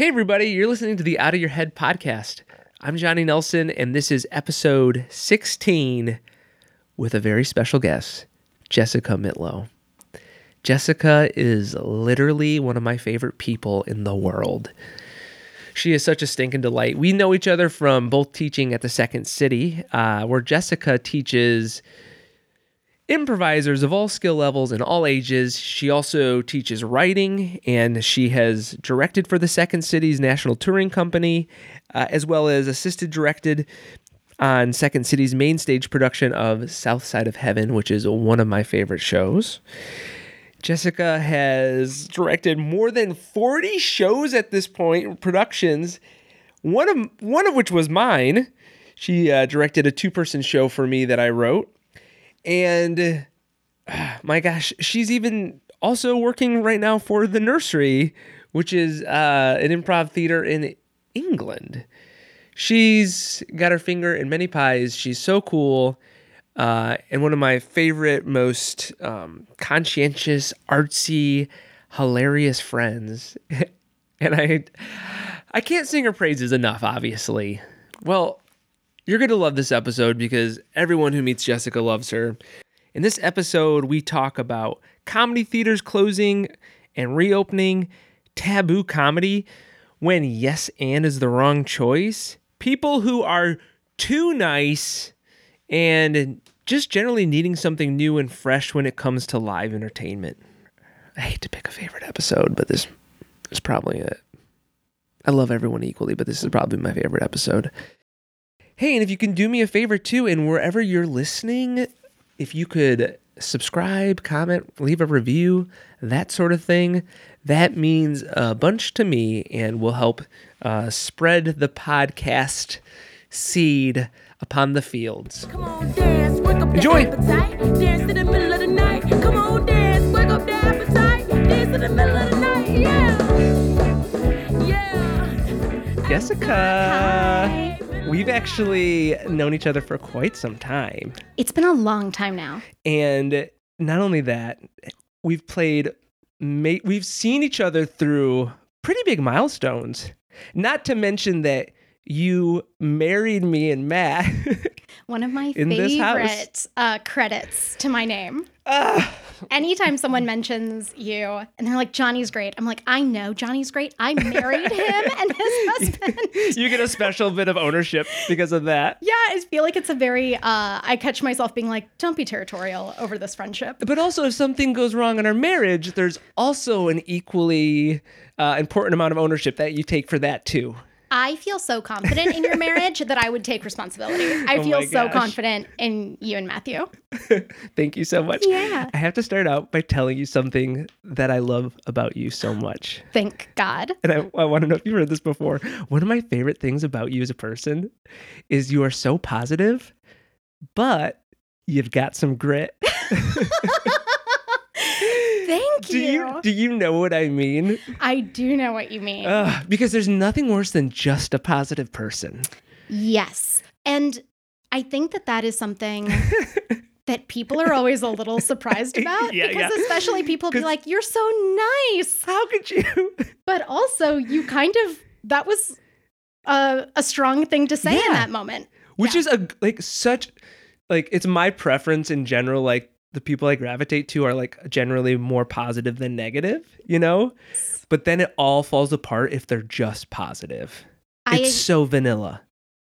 Hey, everybody, you're listening to the Out of Your Head podcast. I'm Johnny Nelson, and this is episode 16 with a very special guest, Jessica Mitlow. Jessica is literally one of my favorite people in the world. She is such a stinking delight. We know each other from both teaching at the Second City, uh, where Jessica teaches improvisers of all skill levels and all ages. She also teaches writing, and she has directed for the Second City's National Touring Company, uh, as well as assisted directed on Second City's main stage production of South Side of Heaven, which is one of my favorite shows. Jessica has directed more than 40 shows at this point, productions, one of one of which was mine. She uh, directed a two-person show for me that I wrote. And uh, my gosh, she's even also working right now for the nursery, which is uh, an improv theater in England. She's got her finger in many pies. She's so cool. Uh, and one of my favorite, most um, conscientious, artsy, hilarious friends. and I, I can't sing her praises enough. Obviously, well, you're going to love this episode because everyone who meets Jessica loves her. In this episode, we talk about comedy theaters closing and reopening, taboo comedy, when yes and is the wrong choice, people who are too nice, and just generally needing something new and fresh when it comes to live entertainment. I hate to pick a favorite episode, but this is probably it. I love everyone equally, but this is probably my favorite episode. Hey, and if you can do me a favor too, and wherever you're listening, if you could subscribe, comment, leave a review, that sort of thing, that means a bunch to me and will help uh, spread the podcast seed upon the fields. Come on, dance, wake up the Enjoy. appetite. Dance in the middle of the night. Come on, dance, wake up the appetite. Dance in the middle of the night. Yeah. Yeah. Jessica. We've actually known each other for quite some time. It's been a long time now. And not only that, we've played, we've seen each other through pretty big milestones. Not to mention that you married me and Matt. One of my In this house. favorite uh, credits to my name. Ah, Anytime someone mentions you and they're like, Johnny's great, I'm like, I know Johnny's great. I married him and his husband. you get a special bit of ownership because of that. Yeah, I feel like it's a very, uh, I catch myself being like, don't be territorial over this friendship. But also, if something goes wrong in our marriage, there's also an equally uh, important amount of ownership that you take for that too. I feel so confident in your marriage that I would take responsibility. I Oh feel so confident in you and Matthew. Thank you so much. Yeah. I have to start out by telling you something that I love about you so much. Thank God. And I, I want to know if you've heard this before. One of my favorite things about you as a person is you are so positive, but you've got some grit. Thank Do you do you know what I mean? I do know what you mean. Ugh, because there's nothing worse than just a positive person. Yes. And I think that that is something that people are always a little surprised about Yeah, because yeah. especially people be like you're so nice. How could you? But also you kind of that was a, a strong thing to say in that moment. Which Yeah. is a like such like it's my preference in general like the people I gravitate to are like generally more positive than negative, you know? But then it all falls apart if they're just positive. I It's so vanilla.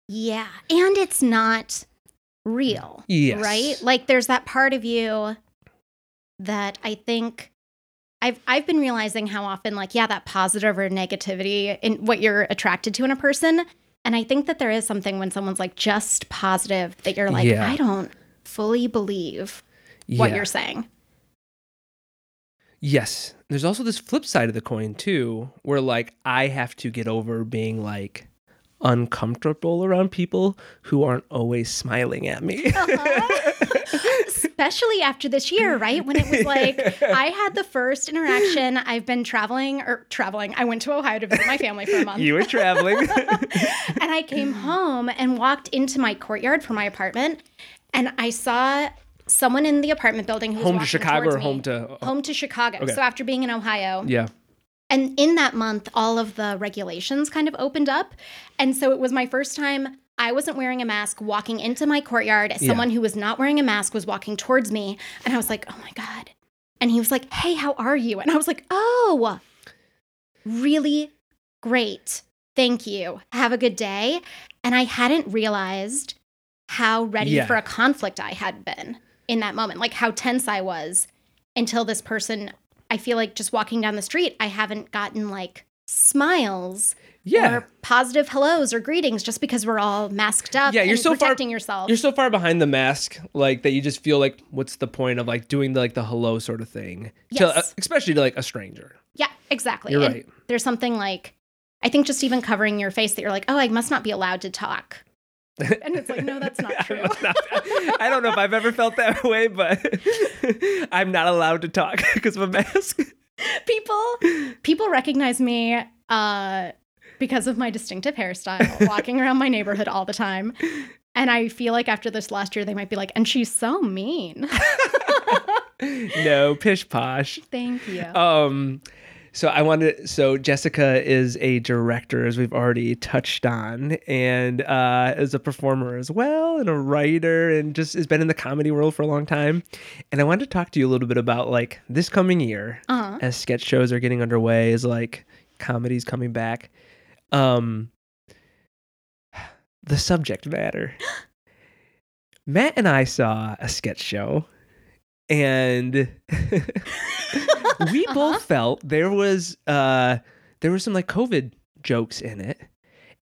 yeah, and it's not real. Yes. Right? Like there's that part of you that I think I've I've been realizing how often like yeah that positive or negativity in what you're attracted to in a person and I think that there is something when someone's like just positive that you're like Yeah. I don't fully believe what Yeah. you're saying. Yes. There's also this flip side of the coin too, where like I have to get over being like uncomfortable around people who aren't always smiling at me. Uh-huh. Especially after this year, right? When it was like I had the first interaction. I've been traveling or traveling. I went to Ohio to visit my family for a month. you were traveling. and I came home and walked into my courtyard for my apartment, and I saw someone in the apartment building who home to Chicago or me. home to oh. home to Chicago. Okay. So after being in Ohio, Yeah. And in that month, all of the regulations kind of opened up. And so it was my first time. I wasn't wearing a mask walking into my courtyard. Yeah. Someone who was not wearing a mask was walking towards me. And I was like, oh my God. And he was like, hey, how are you? And I was like, oh, really great. Thank you. Have a good day. And I hadn't realized how ready Yeah. for a conflict I had been in that moment, like how tense I was until this person. I feel like just walking down the street, I haven't gotten like smiles Yeah. or positive hellos or greetings just because we're all masked up Yeah, you're so far- protecting yourself. You're so far behind the mask, like that you just feel like, what's the point of like doing the like the hello sort of thing, to, Yes. uh, especially to like a stranger. yeah, exactly. You're And right. There's something like, I think just even covering your face that you're like, oh, I must not be allowed to talk. And it's like, no, that's not true. Not- I don't know if I've ever felt that way, but I'm not allowed to talk because of a mask. people people recognize me uh because of my distinctive hairstyle walking around my neighborhood all the time and i feel like after this last year they might be like and she's so mean no, pish posh. thank you Um, so I wanted. So Jessica is a director, as we've already touched on, and uh, is a performer as well, and a writer, and just has been in the comedy world for a long time. And I wanted to talk to you a little bit about like this coming year, uh-huh as sketch shows are getting underway, as like comedy's coming back. Um, the subject matter. Matt and I saw a sketch show, and we Uh-huh. both felt there was uh there was some like COVID jokes in it,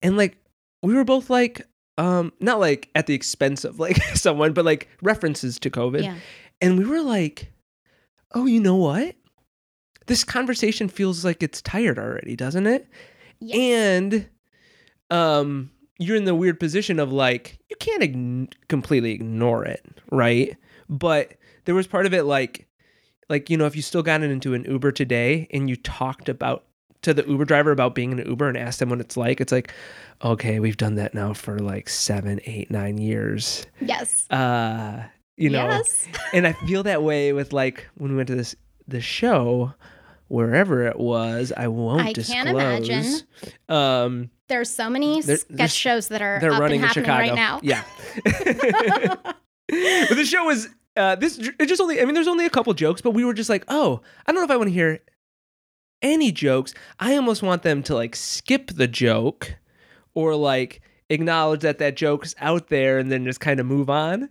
and like we were both like um not like at the expense of like someone, but like references to COVID, yeah and we were like, oh, you know what? This conversation feels like it's tired already, doesn't it? yes. And um you're in the weird position of like you can't ign- completely ignore it, right? But there was part of it like like you know if you still got into an Uber today and you talked about to the Uber driver about being in an Uber and asked them what it's like, it's like, okay, we've done that now for like seven, eight, nine years. yes Uh, you know, yes and I feel that way with like when we went to this the show, wherever it was. I won't I disclose. can't imagine. Um, there's so many There- sketch shows that are they're running in Chicago. right now Yeah. but the show was uh, this. It just only. I mean, there's only a couple jokes, but we were just like, oh, I don't know if I want to hear any jokes. I almost want them to like skip the joke, or like acknowledge that that joke's out there and then just kind of move on.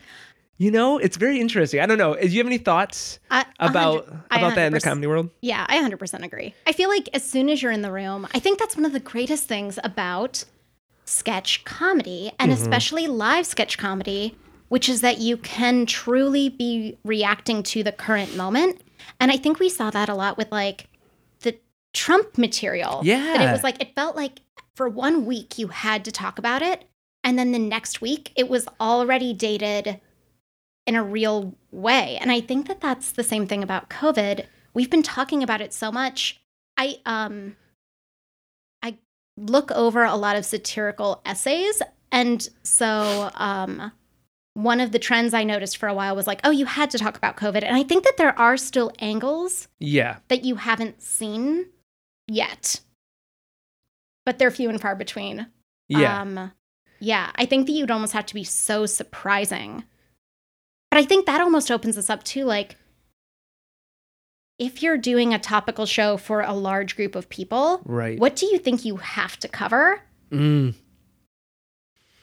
You know, it's very interesting. I don't know. Do you have any thoughts I- about about that in the comedy world? Yeah, I 100% agree. I feel like as soon as you're in the room, I think that's one of the greatest things about sketch comedy and especially live sketch comedy, which is that you can truly be reacting to the current moment. And I think we saw that a lot with like the Trump material. That Yeah. it was like, it felt like for one week you had to talk about it. And then the next week it was already dated in a real way. And I think that that's the same thing about COVID. We've been talking about it so much. I um I look over a lot of satirical essays and so um one of the trends I noticed for a while was like, oh, you had to talk about COVID. And I think that there are still angles Yeah. that you haven't seen yet. But they're few and far between. Yeah. Um, yeah, I think that you'd almost have to be so surprising. But I think that almost opens us up to like, if you're doing a topical show for a large group of people, right. what do you think you have to cover? Mm.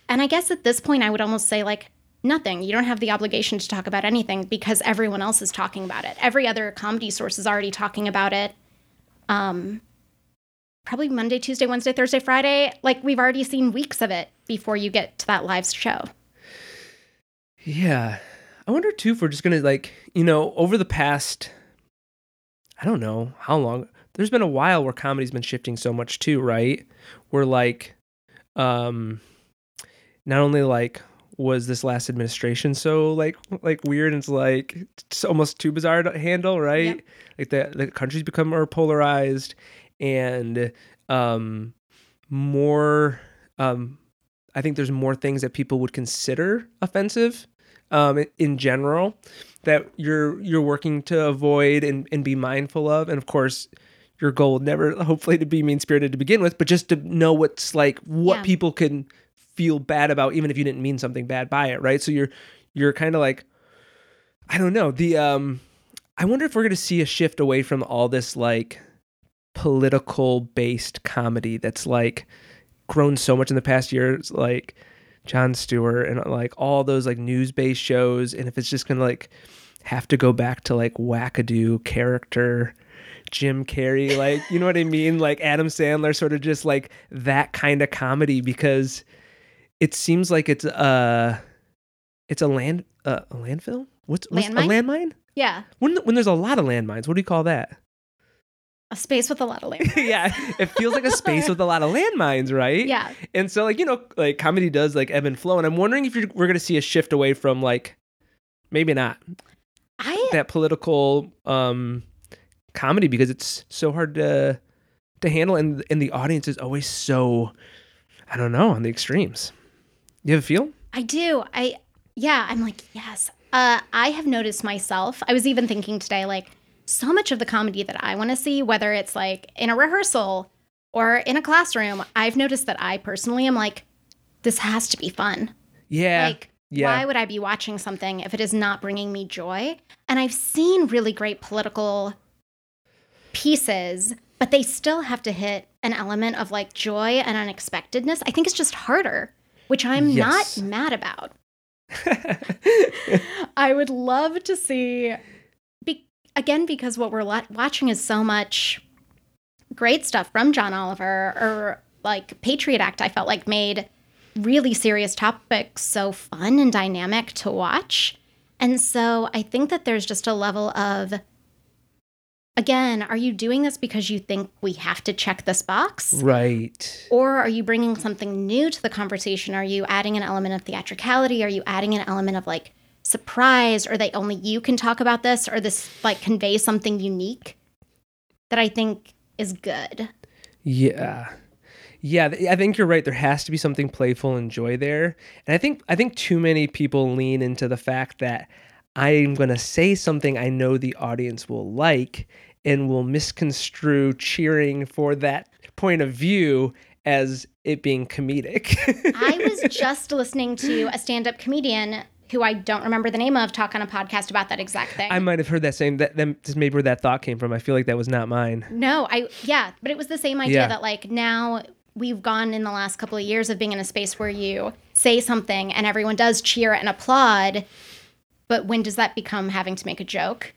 And I guess at this point, I would almost say like, nothing. You don't have the obligation to talk about anything because everyone else is talking about it. Every other comedy source is already talking about it. Um, probably Monday, Tuesday, Wednesday, Thursday, Friday. Like we've already seen weeks of it before you get to that live show. Yeah. I wonder too if we're just gonna like, you know, over the past I don't know how long there's been a while where comedy's been shifting so much too, right? Where like um not only like was this last administration so like like weird and it's like it's almost too bizarre to handle, right? Yep. Like the the country's become more polarized and um more um I think there's more things that people would consider offensive um, in- general that you're you're working to avoid and, and be mindful of. And of course, your goal never hopefully to be mean spirited to begin with, but just to know what's like what Yeah. people can feel bad about even if you didn't mean something bad by it, right? So you're you're kind of like I don't know. The um I wonder if we're going to see a shift away from all this like political based comedy that's like grown so much in the past years like Jon Stewart and like all those like news based shows and if it's just going to like have to go back to like wackadoo character Jim Carrey like you know what I mean like Adam Sandler sort of just like that kind of comedy because it seems like it's uh it's a land uh, a landfill what's, what's a Landmine? landmine Yeah. when when there's a lot of landmines, what do you call that? A space with a lot of land. yeah, it feels like a space with a lot of landmines, right? Yeah. And so, like you know, like comedy does like ebb and flow, and I'm wondering if you're, we're gonna see a shift away from like maybe not I that political um comedy because it's so hard to to handle, and and the audience is always so I don't know on the extremes. You have a feel? I do. I yeah, I'm like, yes. Uh I have noticed myself. I was even thinking today like so much of the comedy that I want to see whether it's like in a rehearsal or in a classroom, I've noticed that I personally am like this has to be fun. Yeah. Like yeah. why would I be watching something if it is not bringing me joy? And I've seen really great political pieces, but they still have to hit an element of like joy and unexpectedness. I think it's just harder, which I'm Yes. not mad about. I would love to see, be, again, because what we're la- watching is so much great stuff from John Oliver or like Patriot Act, I felt like made really serious topics so fun and dynamic to watch. And so I think that there's just a level of, again, are you doing this because you think we have to check this box? right. Or are you bringing something new to the conversation? Are you adding an element of theatricality? Are you adding an element of like surprise or that only you can talk about this or this like convey something unique that I think is good? Yeah. Yeah, I think you're right. There has to be something playful and joy there. And I think I think too many people lean into the fact that I'm going to say something I know the audience will like and will misconstrue cheering for that point of view as it being comedic. I was just listening to a stand up comedian who I don't remember the name of talk on a podcast about that exact thing. I might have heard that same that then just maybe where that thought came from. I feel like that was not mine. No, I yeah, but it was the same idea Yeah. that like now we've gone in the last couple of years of being in a space where you say something and everyone does cheer and applaud, but when does that become having to make a joke?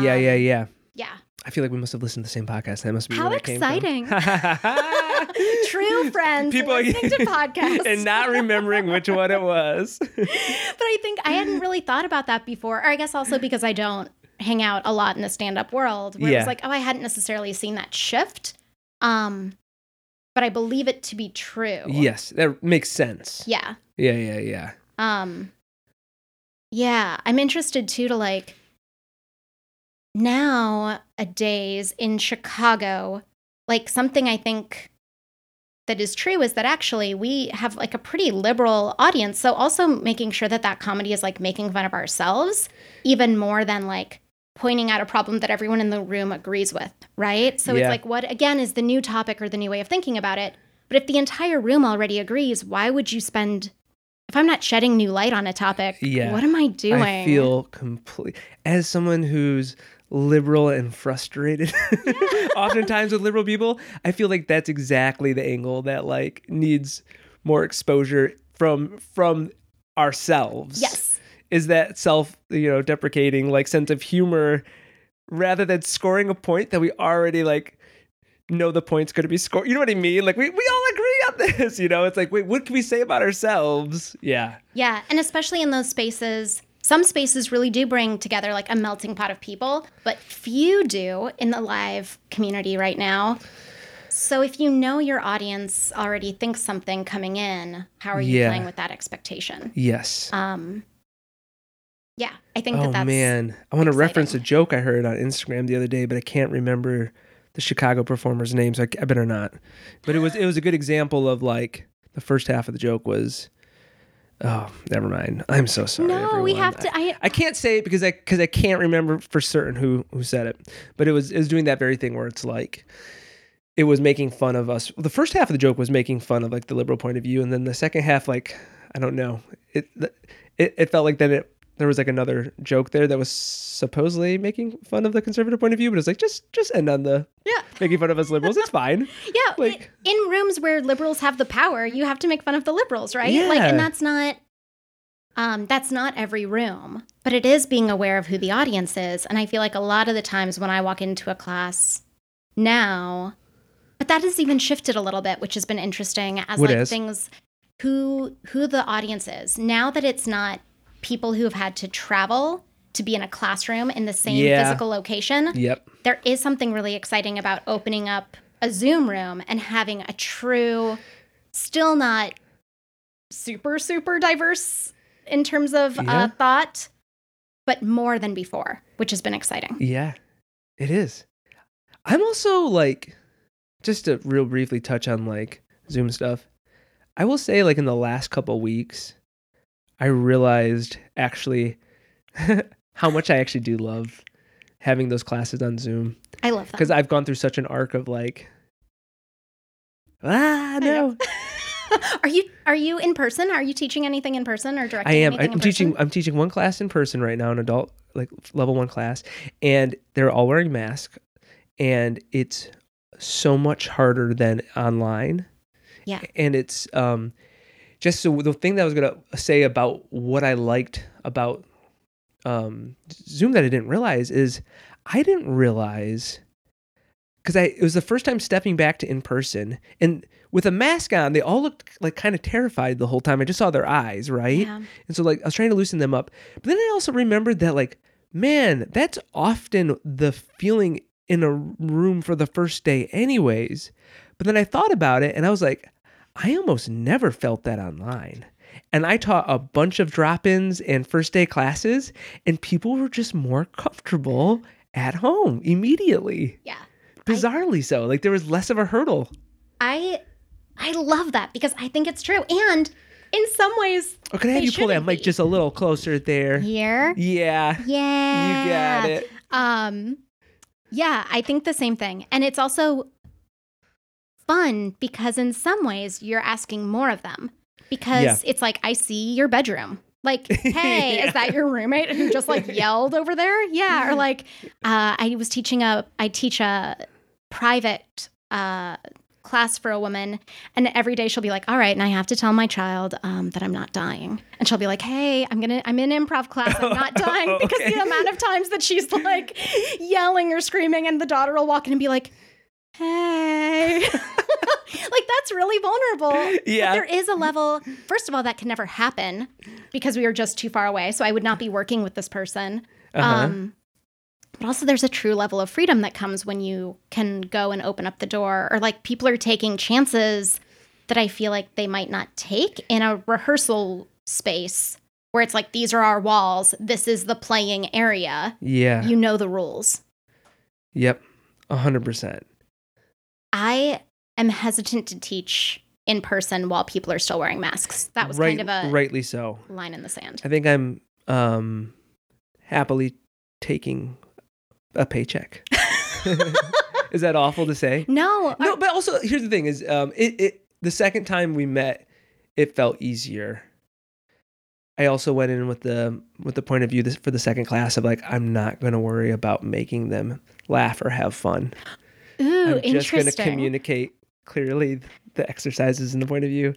yeah, yeah, um, yeah. Yeah. I feel like we must have listened to the same podcast. That must be How where that came from. exciting. True friends People- listening to podcasts. and not remembering which one it was. but I think I hadn't really thought about that before. Or I guess also because I don't hang out a lot in the stand-up world where it was like, oh, I hadn't necessarily seen that shift. Um, but I believe it to be true. yes, that makes sense. Yeah. Yeah, yeah, yeah. Um yeah, I'm interested too to like nowadays in Chicago, like something I think that is true is that actually we have like a pretty liberal audience. So also making sure that that comedy is like making fun of ourselves even more than like pointing out a problem that everyone in the room agrees with, right? So Yeah. it's like what again is the new topic or the new way of thinking about it. But if the entire room already agrees, why would you spend if I'm not shedding new light on a topic, Yeah. what am I doing? I feel complete as someone who's liberal and frustrated. Oftentimes with liberal people i feel like that's exactly the angle that like needs more exposure from from ourselves. Yes. is that self you know deprecating like sense of humor rather than scoring a point that we already like know the point's going to be scored. You know what i mean? Like we, we all agree on this you know? It's like wait what can we say about ourselves? Yeah. Yeah, and especially in those spaces, some spaces really do bring together like a melting pot of people, but few do in the live community right now. So if you know your audience already thinks something coming in, how are you Yeah. playing with that expectation? yes Um Yeah, I think oh that that's man i want to reference a joke i heard on instagram the other day but i can't remember the chicago performers names i, I better not but it was it was a good example of like the first half of the joke was Oh, never mind. I'm so sorry. No, we have to- I- I can't say it because I because I can't remember for certain who who said it, but it was it was doing that very thing where it's like it was making fun of us. The first half of the joke was making fun of like the liberal point of view, and then the second half, like I don't know, it it, it felt like then it there was like another joke there that was supposedly making fun of the conservative point of view, but it's like just just end on the Yeah. making fun of us liberals. It's fine. Yeah, Like- in rooms where liberals have the power, you have to make fun of the liberals, right? Yeah. Like, and that's not, um, that's not every room, but it is being aware of who the audience is. And I feel like a lot of the times when I walk into a class now, but that has even shifted a little bit, which has been interesting as What like is? things who who the audience is now that it's not people who have had to travel to be in a classroom in the same Yeah. physical location Yep. there is something really exciting about opening up a Zoom room and having a true, still not super, super diverse in terms of Yeah. uh, thought, but more than before, which has been exciting. Yeah, it is. I'm also like, just to real briefly touch on like Zoom stuff. I will say, like in the last couple weeks, I realized actually how much I actually do love having those classes on Zoom I love that. because I've gone through such an arc of like, ah, no, are you are you in person? Are you teaching anything in person or directing I am. I'm in teaching. person? I'm teaching one class in person right now, an adult like level one class, and they're all wearing masks, and it's so much harder than online. Yeah. and it's um, just so the thing that I was gonna say about what I liked about um Zoom that I didn't realize is I didn't realize because I it was the first time stepping back to in person and with a mask on they all looked like kind of terrified the whole time. I just saw their eyes right? Yeah. and so like I was trying to loosen them up. But then I also remembered that like man that's often the feeling in a room for the first day anyways. But then I thought about it and I was like I almost never felt that online. And I taught a bunch of drop-ins and first day classes and people were just more comfortable at home immediately. Yeah. bizarrely so like there was less of a hurdle. I I love that because I think it's true. And in some ways, oh can i have you pull that mic be. just a little closer there. Here, yeah. Yeah, you got it. Um, yeah, I think the same thing. And it's also fun because in some ways you're asking more of them because Yeah. it's like, I see your bedroom. Like, hey, Yeah. is that your roommate who just like yelled over there? Yeah. Or like, uh, I was teaching a, I teach a private, uh, class for a woman and every day she'll be like all right and i have to tell my child um, that i'm not dying and she'll be like hey i'm gonna i'm in improv class i'm not dying because Okay. the amount of times that she's like yelling or screaming and the daughter will walk in and be like hey. Like that's really vulnerable. Yeah. but there is a level first of all that can never happen because we are just too far away. So i would not be working with this person. Uh-huh. um, but also there's a true level of freedom that comes when you can go and open up the door or like people are taking chances that i feel like they might not take in a rehearsal space where it's like these are our walls. This is the playing area. Yeah. You know the rules. Yep. 100% i am hesitant to teach in person while people are still wearing masks. That was right, kind of a rightly so. line in the sand. I think i'm um happily taking a paycheck. Is that awful to say? No no are- but also here's the thing is um it, it the second time we met it felt easier. I also went in with the with the point of view this, for the second class of like i'm not going to worry about making them laugh or have fun ooh i'm just going to communicate clearly the exercises and the point of view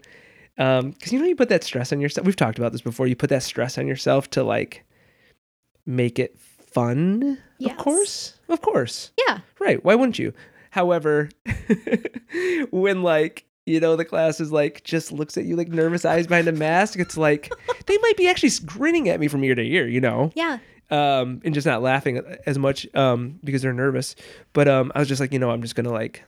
um because you know you put that stress on yourself we've talked about this before you put that stress on yourself to like make it fun Yes. of course of course yeah Right. Why wouldn't you? However, when like, you know, the class is like just looks at you like nervous eyes behind a mask, it's like they might be actually grinning at me from ear to ear, you know, yeah um, and just not laughing as much um, because they're nervous. But um, I was just like, you know, I'm just gonna like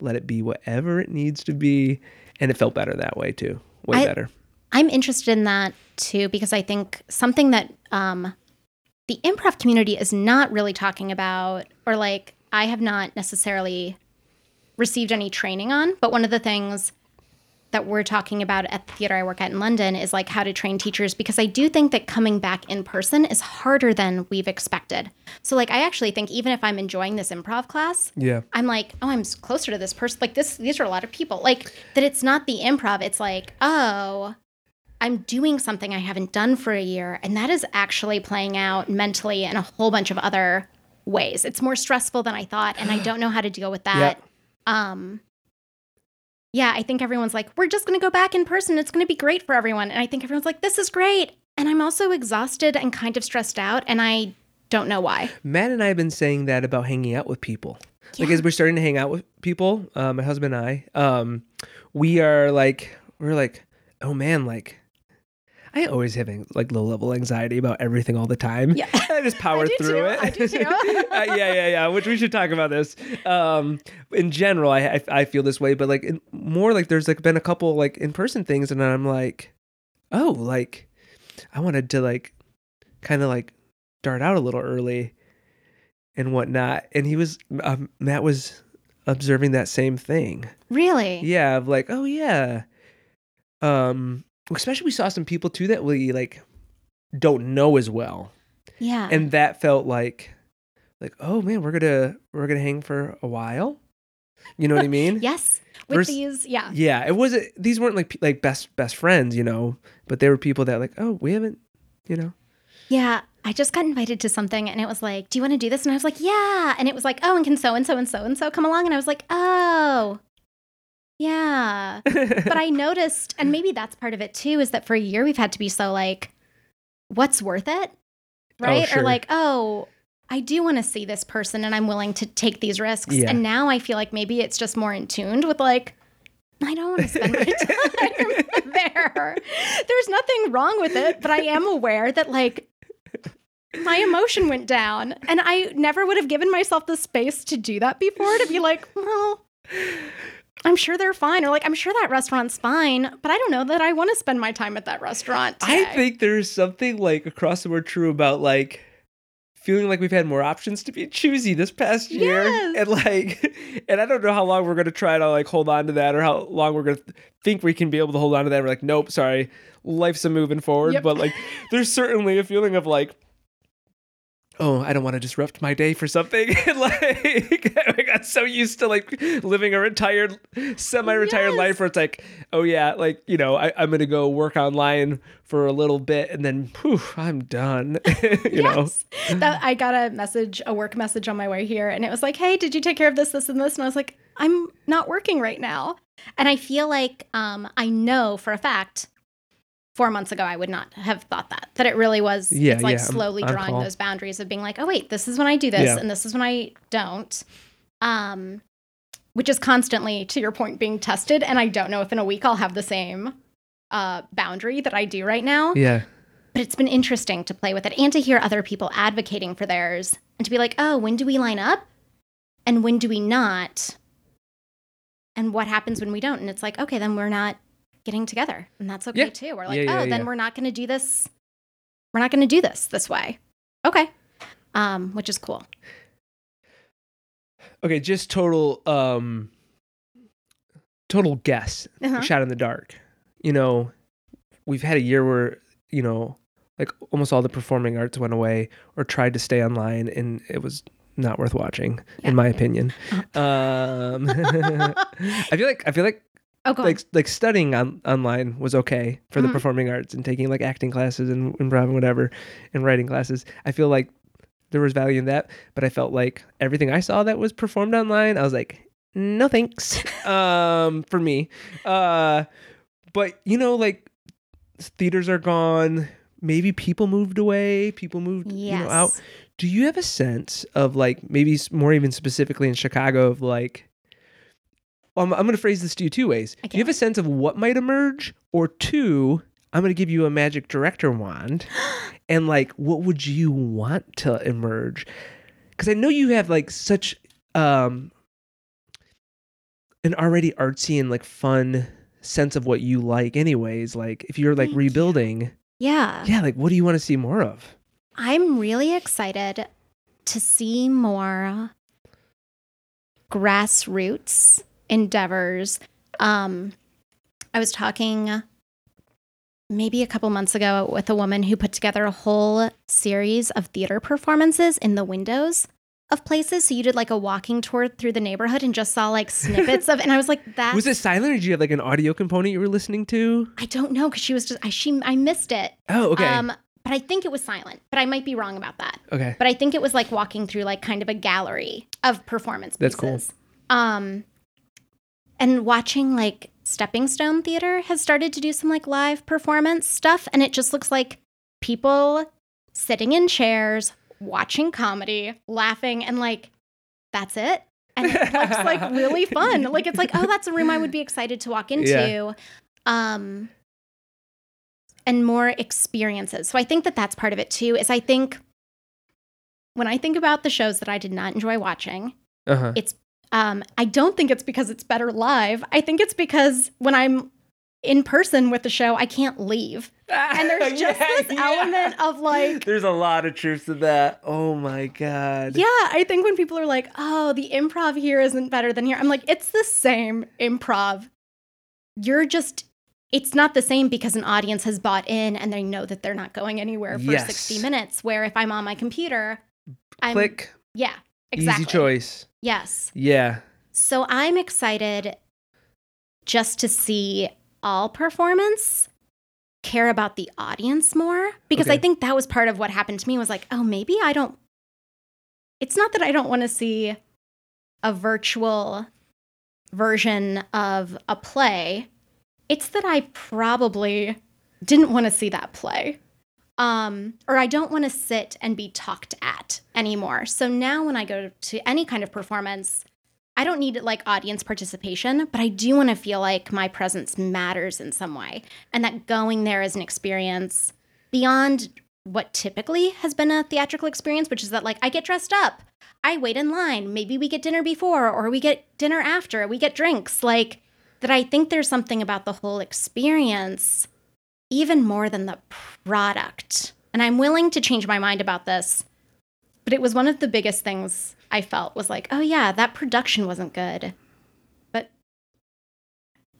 let it be whatever it needs to be, and it felt better that way too. Way I- better. I'm interested in that too because I think something that um, the improv community is not really talking about, or like I have not necessarily received any training on, but one of the things that we're talking about at the theater I work at in London is like how to train teachers because I do think that coming back in person is harder than we've expected. So like I actually think even if I'm enjoying this improv class, Yeah. I'm like, oh, I'm closer to this person. Like this, these are a lot of people. Like that, it's not the improv. It's like, oh, I'm doing something I haven't done for a year, and that is actually playing out mentally in a whole bunch of other ways. It's more stressful than I thought, and I don't know how to deal with that. Um, yeah, I think everyone's like, we're just going to go back in person. It's going to be great for everyone, and I think everyone's like, this is great, and I'm also exhausted and kind of stressed out, and I don't know why. Matt and I have been saying that about hanging out with people. Like as we're starting to hang out with people, uh, my husband and I, um, we are like, we're like, oh man, like, I always have like low level anxiety about everything all the time. Yeah. I just power I through too. it. I do too. Uh, yeah, yeah, yeah. Which we should talk about this. Um, in general, I, I I feel this way, but like in, more like there's like been a couple like in person things, and I'm like, oh, like I wanted to like kind of like dart out a little early and whatnot. And he was um, Matt was observing that same thing. Really? Yeah, of like, oh yeah. Um, especially we saw some people too that we like don't know as well Yeah. and that felt like like oh man we're gonna we're gonna hang for a while you know what i mean yes. With Vers- these, yeah. yeah it wasn't these weren't like like best best friends you know but they were people that like oh we haven't you know Yeah, I just got invited to something and it was like, "Do you want to do this?" And I was like, "Yeah." And it was like, "Oh, and can so and so and so and so come along?" And I was like, "Oh." Yeah. But I noticed and maybe that's part of it too is that for a year we've had to be so like what's worth it? Oh, right? sure. Or like, "Oh, I do want to see this person and I'm willing to take these risks." Yeah. And now I feel like maybe it's just more in tuned with like I don't want to spend my time there. There's nothing wrong with it, but I am aware that like my emotion went down and I never would have given myself the space to do that before to be like, well, I'm sure they're fine or like I'm sure that restaurant's fine, but I don't know that I want to spend my time at that restaurant. i think there's something like across the board true about like feeling like we've had more options to be choosy this past year Yes. and like and i don't know how long we're going to try to like hold on to that or how long we're going to think we can be able to hold on to that we're like nope sorry life's a moving forward Yep. but like there's certainly a feeling of like oh i don't want to disrupt my day for something like i got so used to like living a retired semi-retired Yes. life where it's like oh yeah like you know I, i'm gonna go work online for a little bit and then poof i'm done you know Yes. That I got a message, a work message on my way here, and it was like, "Hey, did you take care of this, this, and this?" And I was like, "I'm not working right now," and I feel like um, I know for a fact. Four months ago, I would not have thought that. That it really was. Yeah, it's like yeah, I'm slowly on drawing call. those boundaries of being like, oh wait, this is when I do this, Yeah. and this is when I don't. Um, which is constantly, to your point, being tested. And I don't know if in a week I'll have the same uh, boundary that I do right now yeah but it's been interesting to play with it and to hear other people advocating for theirs and to be like, oh, when do we line up? And when do we not? And what happens when we don't? And it's like, okay, then we're not getting together. And that's okay Yeah. too. We're like, Yeah, oh, then we're not going to do this. We're not going to do this this way. Okay. Um, which is cool. okay just total um total guess Uh-huh. shot in the dark you know we've had a year where you know like almost all the performing arts went away or tried to stay online and it was not worth watching Yeah. in my opinion um i feel like i feel like Oh, go like like studying on online was okay for the Mhm. performing arts and taking like acting classes and improv and whatever and writing classes. I feel like there was value in that but i felt like everything i saw that was performed online i was like no thanks um for me. Uh but you know like theaters are gone maybe people moved away people moved you know out. Do you have a sense of like maybe more even specifically in Chicago of like I'm, I'm going to phrase this to you two ways. Do you have a sense of what might emerge or two I'm going to give you a magic director wand and like what would you want to emerge? Cuz I know you have like such um an already artsy and like fun sense of what you like anyways like if you're like Thank you. rebuilding Yeah. yeah like what do you want to see more of I'm really excited to see more grassroots endeavors. Um, I was talking maybe a couple months ago with a woman who put together a whole series of theater performances in the windows of places. So you did like a walking tour through the neighborhood and just saw like snippets of, and I was like, that Was it silent or did you have like an audio component you were listening to? I don't know because she was just I she I missed it. Oh, okay. Um, but I think it was silent. But I might be wrong about that. okay. But I think it was like walking through like kind of a gallery of performance That's pieces. cool. Um, and watching like Stepping Stone Theater has started to do some like live performance stuff, and it just looks like people sitting in chairs watching comedy, laughing, and like that's it. And it looks like really fun. Like it's like, oh, that's a room I would be excited to walk into. Yeah. Um, and more experiences. So I think that that's part of it too. Is I think when I think about the shows that I did not enjoy watching, Uh-huh. it's um, I don't think it's because it's better live. I think it's because when I'm in person with the show, I can't leave. And there's just Yeah, this yeah. element of like, There's a lot of truth to that. Oh my god. yeah, I think when people are like, oh, the improv here isn't better than here, I'm like, it's the same improv. You're just, it's not the same because an audience has bought in and they know that they're not going anywhere for Yes. 60 minutes. Where if I'm on my computer, I'm, Click. yeah, exactly. Easy choice. Yes. Yeah. So I'm excited just to see all performance care about the audience more because I think that was part of what happened to me was like, oh, maybe I don't It's not that I don't want to see a virtual version of a play. It's that I probably didn't want to see that play. Um, or I don't want to sit and be talked at anymore. So now when I go to any kind of performance, I don't need like audience participation, but I do want to feel like my presence matters in some way and that going there is an experience beyond what typically has been a theatrical experience, which is that like I get dressed up, I wait in line, maybe we get dinner before or we get dinner after, we get drinks. Like that I think there's something about the whole experience even more than the product. And I'm willing to change my mind about this. But it was one of the biggest things I felt was like, oh yeah, that production wasn't good. But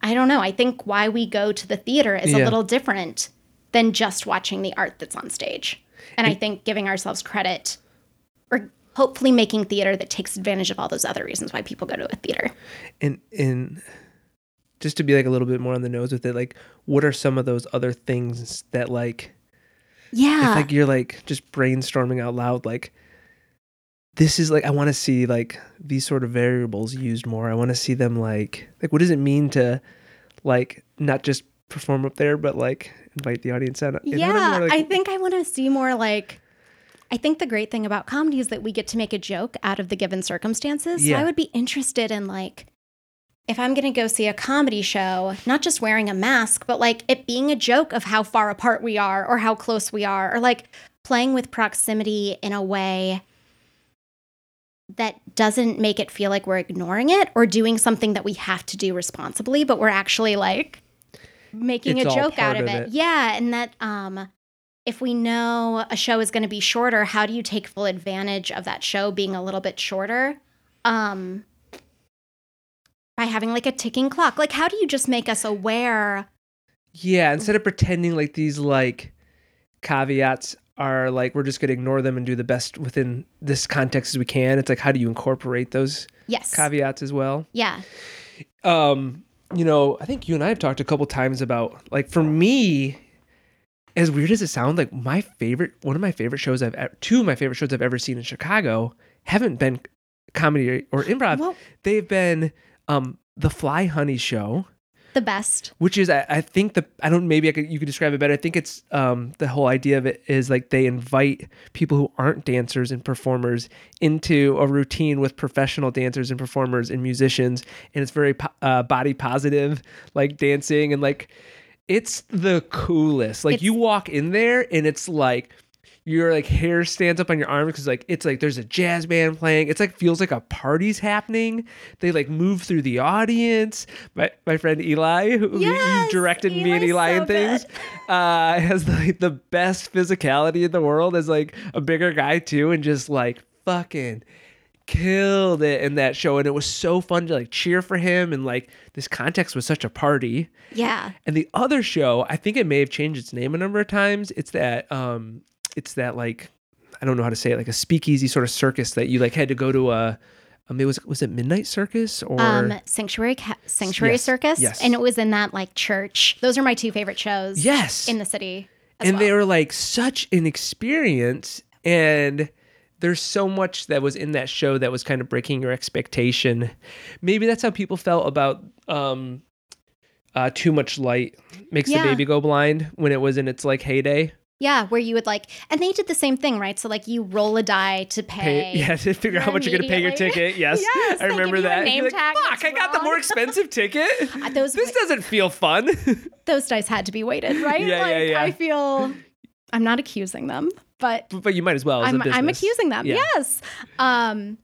I don't know. I think why we go to the theater is Yeah. a little different than just watching the art that's on stage. And I think giving ourselves credit or hopefully making theater that takes advantage of all those other reasons why people go to a theater. And and just to be like a little bit more on the nose with it, like what are some of those other things that like Yeah. if like you're like just brainstorming out loud like this is like I want to see like these sort of variables used more. I want to see them like like what does it mean to like not just perform up there but like invite the audience in? You know what yeah? Like, I think I want to see more like. I think the great thing about comedy is that we get to make a joke out of the given circumstances. So Yeah. I would be interested in like, if I'm going to go see a comedy show, not just wearing a mask, but like it being a joke of how far apart we are or how close we are, or like playing with proximity in a way that doesn't make it feel like we're ignoring it or doing something that we have to do responsibly, but we're actually like making It's a joke out of of it. it. Yeah, and that um if we know a show is going to be shorter, how do you take full advantage of that show being a little bit shorter? Um by having like a ticking clock. Like how do you just make us aware? Yeah, instead of pretending like these like caveats are like we're just going to ignore them and do the best within this context as we can. It's like how do you incorporate those Yes. caveats as well? Yeah. um you know i think you and i have talked a couple times about like for me as weird as it sounds like my favorite one of my favorite shows i've two of my favorite shows i've ever seen in chicago haven't been comedy or improv Well- they've been um the fly honey show The best. which is I, I think the I don't maybe I could you could describe it better. I think it's um the whole idea of it is like they invite people who aren't dancers and performers into a routine with professional dancers and performers and musicians, and it's very po- uh, body positive, like dancing and like it's the coolest. Like you walk in there and it's like your like hair stands up on your arms because like it's like there's a jazz band playing. It's like feels like a party's happening. They like move through the audience. My my friend Eli, who Yes, you directed me and Eli so and things, uh, has like the best physicality in the world as like a bigger guy too, and just like fucking killed it in that show and it was so fun to like cheer for him and like this context was such a party Yeah. and the other show i think it may have changed its name a number of times it's that um it's that like i don't know how to say it like a speakeasy sort of circus that you like had to go to a um, it was was it midnight circus or Um, Sanctuary Ca- Sanctuary Yes, Circus, yes. and it was in that like church. Those are my two favorite shows. yes in the city. As and well. they were like such an experience and there's so much that was in that show that was kind of breaking your expectation maybe that's how people felt about um uh too much light makes Yeah. the baby go blind when it was in its like heyday yeah, where you would like, and they did the same thing, right? So like you roll a die to pay. pay yeah to figure out how much you're gonna pay your ticket yes, Yes, i remember give you a that name like, tag fuck i got the more expensive ticket Uh, Those this doesn't feel fun those dice had to be weighted, right? Yeah, like yeah, yeah. I feel I'm not accusing them, but but you might as well as I'm I'm accusing them. Yeah. Yes. Um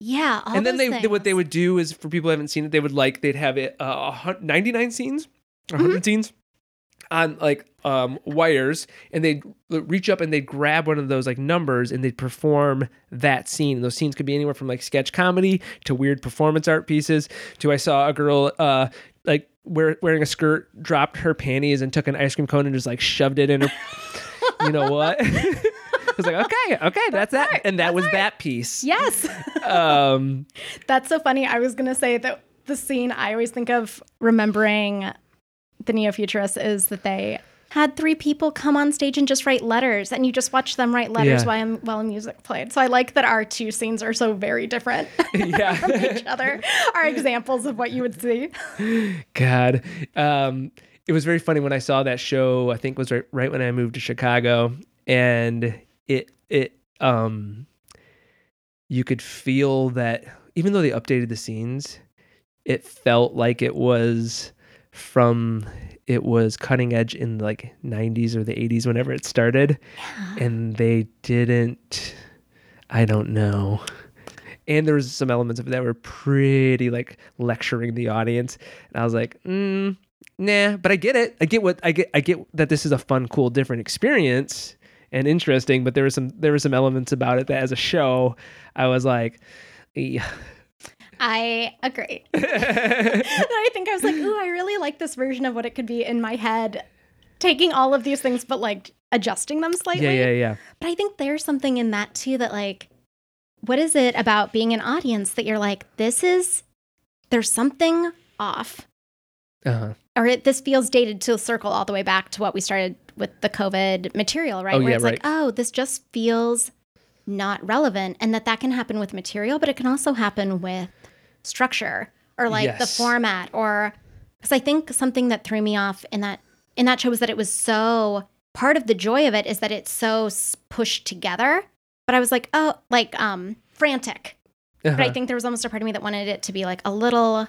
yeah, all and then they, they what they would do is for people who haven't seen it they would like they'd have it uh, 99 scenes or Mm-hmm. 100 scenes on like um wires and they'd reach up and they'd grab one of those like numbers and they'd perform that scene. And those scenes could be anywhere from like sketch comedy to weird performance art pieces to i saw a girl uh like wear, wearing a skirt dropped her panties and took an ice cream cone and just like shoved it in her you know what? I was like okay okay that's, that. and that was that piece. Yes. um That's so funny. I was going to say that the scene I always think of remembering the Neo Futurists is that they had three people come on stage and just write letters, and you just watch them write letters Yeah. while, while music played. So I like that our two scenes are so very different from each other, are examples of what you would see. God. Um, it was very funny when I saw that show, I think was right, right when I moved to Chicago and it, it, um, you could feel that even though they updated the scenes, it felt like it was from, it was cutting edge in the like 90s or the 80s whenever it started. And they didn't, I don't know. And there was some elements of it that were pretty like lecturing the audience. And I was like, mm, nah, but I get it. I get what I get. I get that this is a fun, cool, different experience and interesting. But there were some there were some elements about it that as a show, I was like, yeah. I agree. and I think I was like, ooh, I really like this version of what it could be in my head, taking all of these things, but like adjusting them slightly. yeah, yeah, yeah. But I think there's something in that too that like what is it about being an audience that you're like this is there's something off Uh-huh. or it, this feels dated to circle all the way back to what we started with the covid material right Oh, where yeah, it's right. like oh this just feels not relevant and that that can happen with material but it can also happen with structure or like the format or because i think something that threw me off in that in that show was that it was so part of the joy of it is that it's so pushed together but i was like oh like um frantic but I Uh-huh. think there was almost a part of me that wanted it to be like a little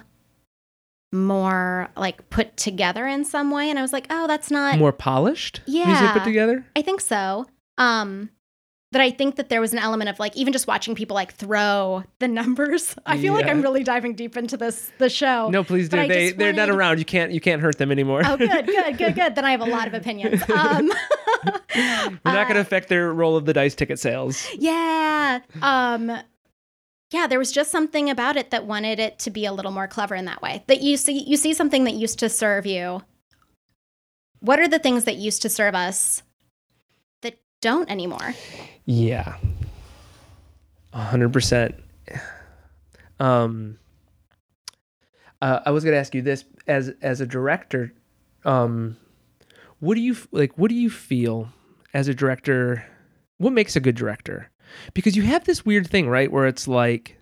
more like put together in some way. And I was like, oh, that's not. More polished music Yeah. put together. I think so. Um, but I think that there was an element of like even just watching people like throw the numbers. I feel like I'm really diving deep into this the show. No, please do. But They they're not around. You can't you can't hurt them anymore. Oh, good, good, good, good. Then I have a lot of opinions. Um, We're not going to affect their roll of the dice ticket sales. Yeah. Um yeah, there was just something about it that wanted it to be a little more clever in that way. That you see you see something that used to serve you. What are the things that used to serve us that don't anymore? Yeah. A hundred percent. Um uh, I was gonna ask you this as as a director, um what do you like what do you feel as a director what makes a good director? Because you have this weird thing, right, where it's like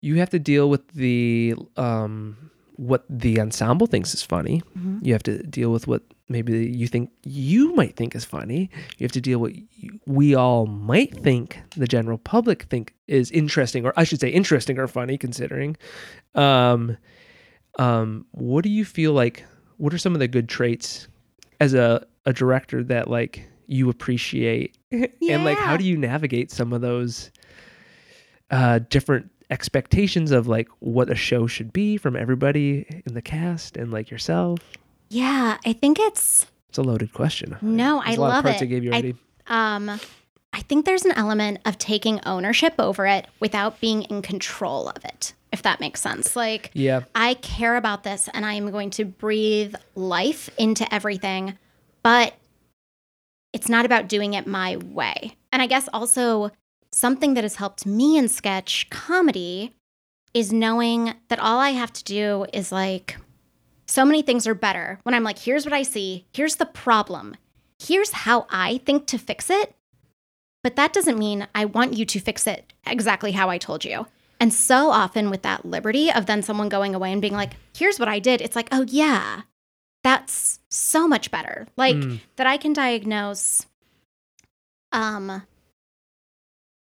you have to deal with the um what the ensemble thinks is funny. You have to deal with what maybe you think you might think is funny. You have to deal with you, we all might think the general public think is interesting, or I should say interesting or funny, considering. Um, um, what do you feel like? What are some of the good traits as a a director that like you appreciate, and like how do you navigate some of those uh, different expectations of like what a show should be from everybody in the cast and like yourself? Yeah, I think it's It's a loaded question. no, There's I a lot love of parts it. I gave you I- um I think there's an element of taking ownership over it without being in control of it, if that makes sense. Like, Yeah. I care about this and I am going to breathe life into everything, but it's not about doing it my way. And I guess also something that has helped me in sketch comedy is knowing that all I have to do is like, so many things are better when I'm like, here's what I see, here's the problem, here's how I think to fix it. But that doesn't mean I want you to fix it exactly how I told you. And so often with that liberty of then someone going away and being like, here's what I did, it's like, oh, yeah, that's so much better. Like Mm. that I can diagnose. Um,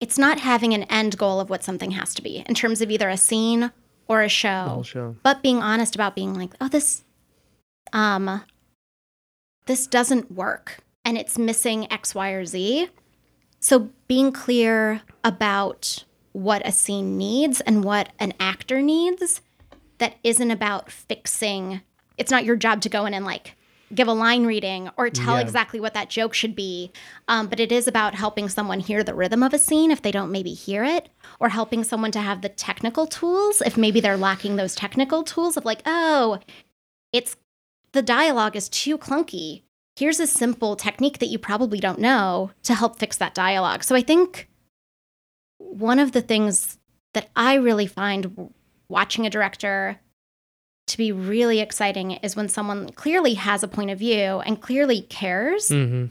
it's not having an end goal of what something has to be in terms of either a scene or a show show. but being honest about being like oh this um this doesn't work and it's missing x y or z so being clear about what a scene needs and what an actor needs that isn't about fixing it's not your job to go in and like give a line reading or tell Yeah. exactly what that joke should be. Um, but it is about helping someone hear the rhythm of a scene if they don't maybe hear it or helping someone to have the technical tools if maybe they're lacking those technical tools of like oh it's the dialogue is too clunky. Here's a simple technique that you probably don't know to help fix that dialogue. So i think one of the things that i really find watching a director to be really exciting is when someone clearly has a point of view and clearly cares hmm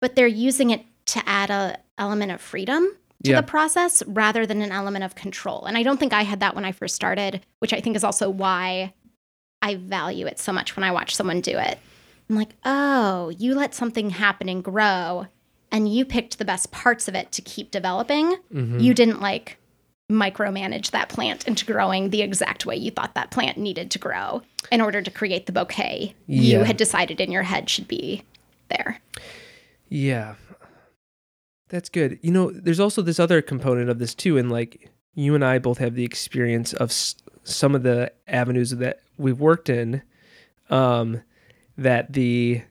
but they're using it to add a element of freedom to Yeah. the process rather than an element of control. And I don't think I had that when I first started, which I think is also why I value it so much when I watch someone do it. I'm like, oh, you let something happen and grow, and you picked the best parts of it to keep developing. hmm You didn't like micromanage that plant into growing the exact way you thought that plant needed to grow in order to create the bouquet you had decided in your head should be there. Yeah. That's good. You know, there's also this other component of this too. And like you and I both have the experience of s- some of the avenues that we've worked in um, that the,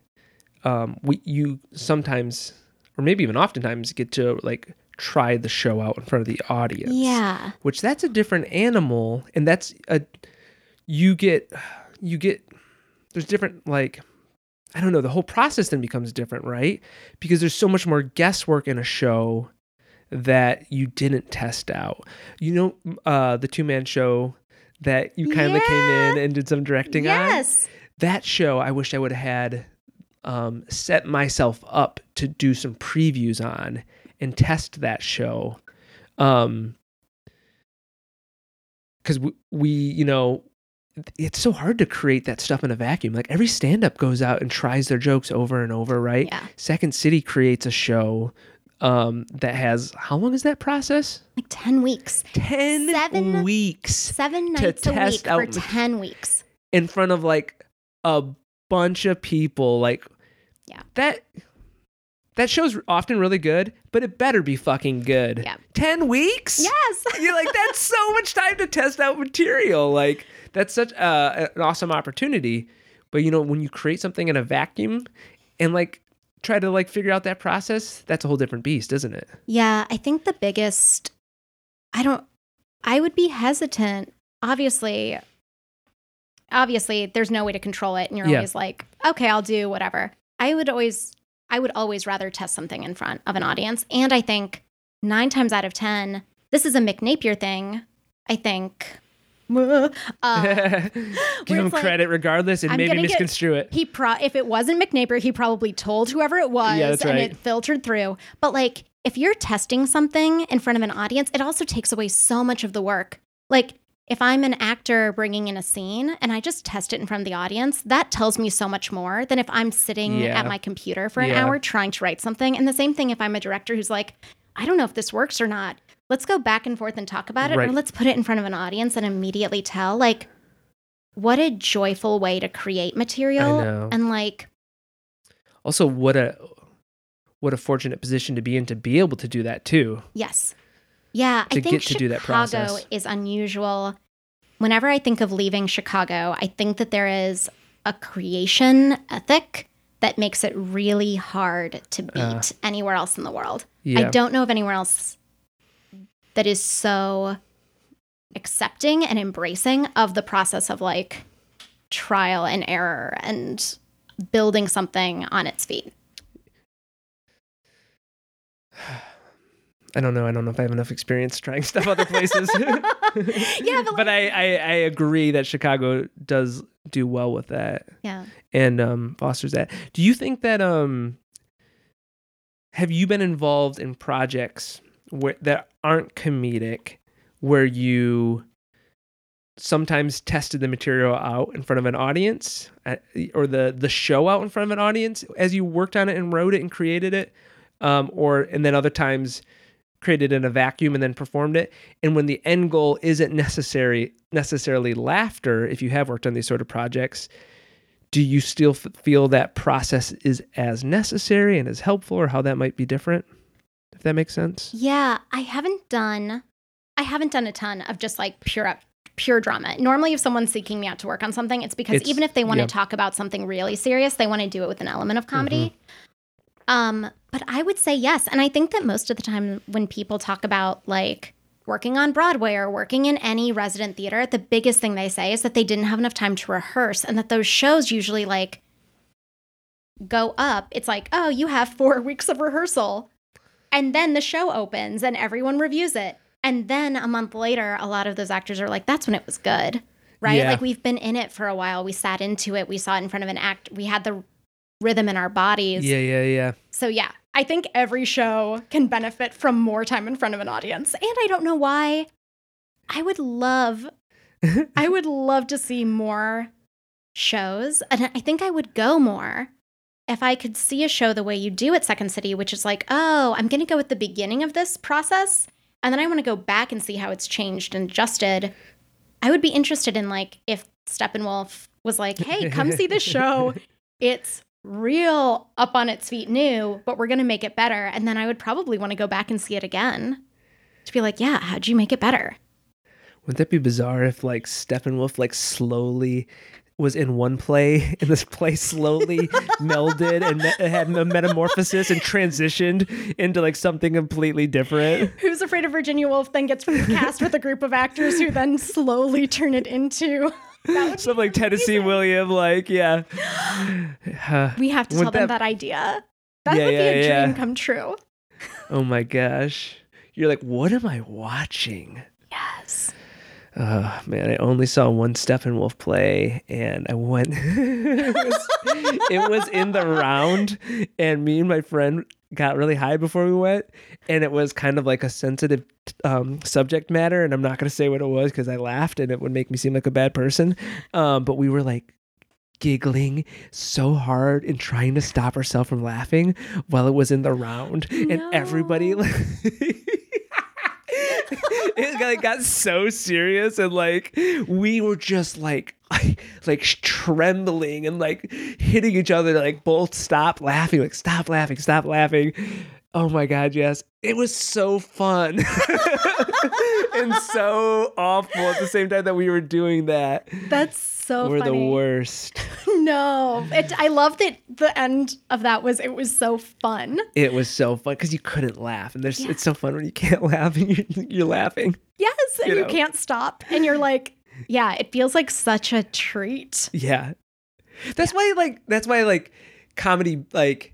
um, we, you sometimes, or maybe even oftentimes get to like try the show out in front of the audience. Yeah. Which that's a different animal. And that's a, you get, you get, there's different like, I don't know, the whole process then becomes different, right? Because there's so much more guesswork in a show that you didn't test out. You know, uh, the two man show that you kind of came in and did some directing on? Yes. That show, I wish I would have had um, set myself up to do some previews on and test that show. Um, because we, we, you know, it's so hard to create that stuff in a vacuum. Like every stand up goes out and tries their jokes over and over, right? Yeah. Second City creates a show um, that has how long is that process? Like 10 weeks. 10 Seven- weeks Seven nights a week for 10 weeks. in front of like a bunch of people. Like, Yeah. That that show's often really good, but it better be fucking good. Yeah. 10 weeks? Yes. You're like, that's so much time to test out material. Like, that's such uh, an awesome opportunity. But you know, when you create something in a vacuum and like try to like figure out that process, that's a whole different beast, isn't it? Yeah, I think the biggest, I don't, I would be hesitant. Obviously, obviously, there's no way to control it. And you're Yeah. always like, okay, I'll do whatever. I would always, I would always rather test something in front of an audience. And I think nine times out of 10, this is a Mick Napier thing. I think. Uh, Give him like, credit regardless and I'm maybe gonna get- misconstrue it. he pro if it wasn't Mick Napier, he probably told whoever it was Yeah, and right. it filtered through. But like if you're testing something in front of an audience, it also takes away so much of the work. Like if I'm an actor bringing in a scene and I just test it in front of the audience, that tells me so much more than if I'm sitting Yeah. at my computer for an Yeah. hour trying to write something. And the same thing if I'm a director who's like, I don't know if this works or not. Let's go back and forth and talk about it, Right. or let's put it in front of an audience and immediately tell. Like, what a joyful way to create material. And like, Also, what a what a fortunate position to be in to be able to do that too. Yes. Yeah, I think get to do that Chicago is unusual. Whenever I think of leaving Chicago, I think that there is a creation ethic that makes it really hard to beat Uh. anywhere else in the world. Yeah. I don't know of anywhere else that is so accepting and embracing of the process of like trial and error and building something on its feet. I don't know. I don't know if I have enough experience trying stuff other places. Yeah, but, but I, I I agree that Chicago does do well with that Yeah. and um, fosters that. Do you think that um have you been involved in projects where that aren't comedic where you sometimes tested the material out in front of an audience or the the show out in front of an audience as you worked on it and wrote it and created it um, or and then other times created in a vacuum and then performed it and when the end goal isn't necessary necessarily laughter if you have worked on these sort of projects do you still f- feel that process is as necessary and as helpful or how that might be different if that makes sense Yeah, I haven't done I haven't done a ton of just like pure up pure drama. Normally if someone's seeking me out to work on something, it's because It's- even if they want yeah. to talk about something really serious, they want to do it with an element of comedy. Mm-hmm. Um, but I would say yes. And I think that most of the time when people talk about like working on Broadway or working in any resident theater, the biggest thing they say is that they didn't have enough time to rehearse and that those shows usually like go up. It's like, oh, you have four weeks of rehearsal. And then the show opens and everyone reviews it. And then a month later, a lot of those actors are like, that's when it was good. Right? Yeah. Like we've been in it for a while. We sat into it. We saw it in front of an act. We had the rhythm in our bodies. yeah yeah yeah So yeah, I think every show can benefit from more time in front of an audience. And I don't know why. I would love I would love to see more shows. And I think I would go more if I could see a show the way you do at Second City, which is like, oh, I'm going to go at the beginning of this process. And then I want to go back and see how it's changed and adjusted. I would be interested in like if Steppenwolf was like, hey, come see this show. It's real up on its feet new, but we're going to make it better. And then I would probably want to go back and see it again to be like, yeah, how'd you make it better? Wouldn't that be bizarre if like Steppenwolf like slowly was in one play and this play slowly melded and me- had a metamorphosis and transitioned into like something completely different? Who's Afraid of Virginia Woolf then gets cast with a group of actors who then slowly turn it into. Something like Tennessee William, like yeah. We have to Would tell them that- that idea. That Yeah, would be a yeah. dream come true. oh my gosh, you're like, what am I watching? Yes. Oh man, I only saw one Steppenwolf play, and I went. it, was, it was in the round, and me and my friend got really high before we went, and it was kind of like a sensitive um, subject matter, and I'm not going to say what it was because I laughed, and it would make me seem like a bad person. Um, but we were like giggling so hard and trying to stop ourselves from laughing while it was in the round, and everybody. It like got so serious and like we were just like like trembling and like hitting each other like both stop laughing like stop laughing stop laughing. Oh my god yes. It was so fun and so awful at the same time that we were doing that That's so we're funny. the worst No. It, I love that the end of that was it was so fun. it was so fun because you couldn't laugh and there's it's so fun when you can't laugh and you're, you're laughing Yes. And You you, can't stop. And you're like, yeah, it feels like such a treat. Yeah. That's why like that's why like comedy like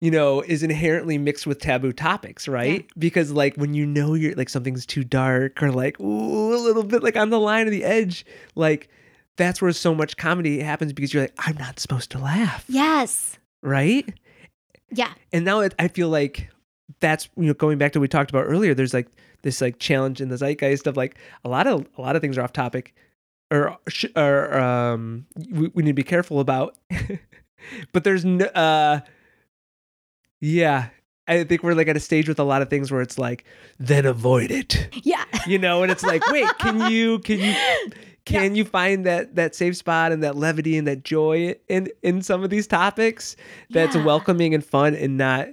you know is inherently mixed with taboo topics, right? Because like when you know you're like something's too dark or like ooh a little bit like on the line of the edge, like that's where so much comedy happens because you're like I'm not supposed to laugh, Yes. right? Yeah. And now it, I feel like that's you know going back to what we talked about earlier. There's like this like challenge in the zeitgeist of like a lot of a lot of things are off topic, or or um we, we need to be careful about. but there's no uh yeah. I think we're like at a stage with a lot of things where it's like, then avoid it, Yeah. you know, and it's like, wait, can you, can you, can you find that that safe spot and that levity and that joy in in some of these topics that's Yeah. welcoming and fun and not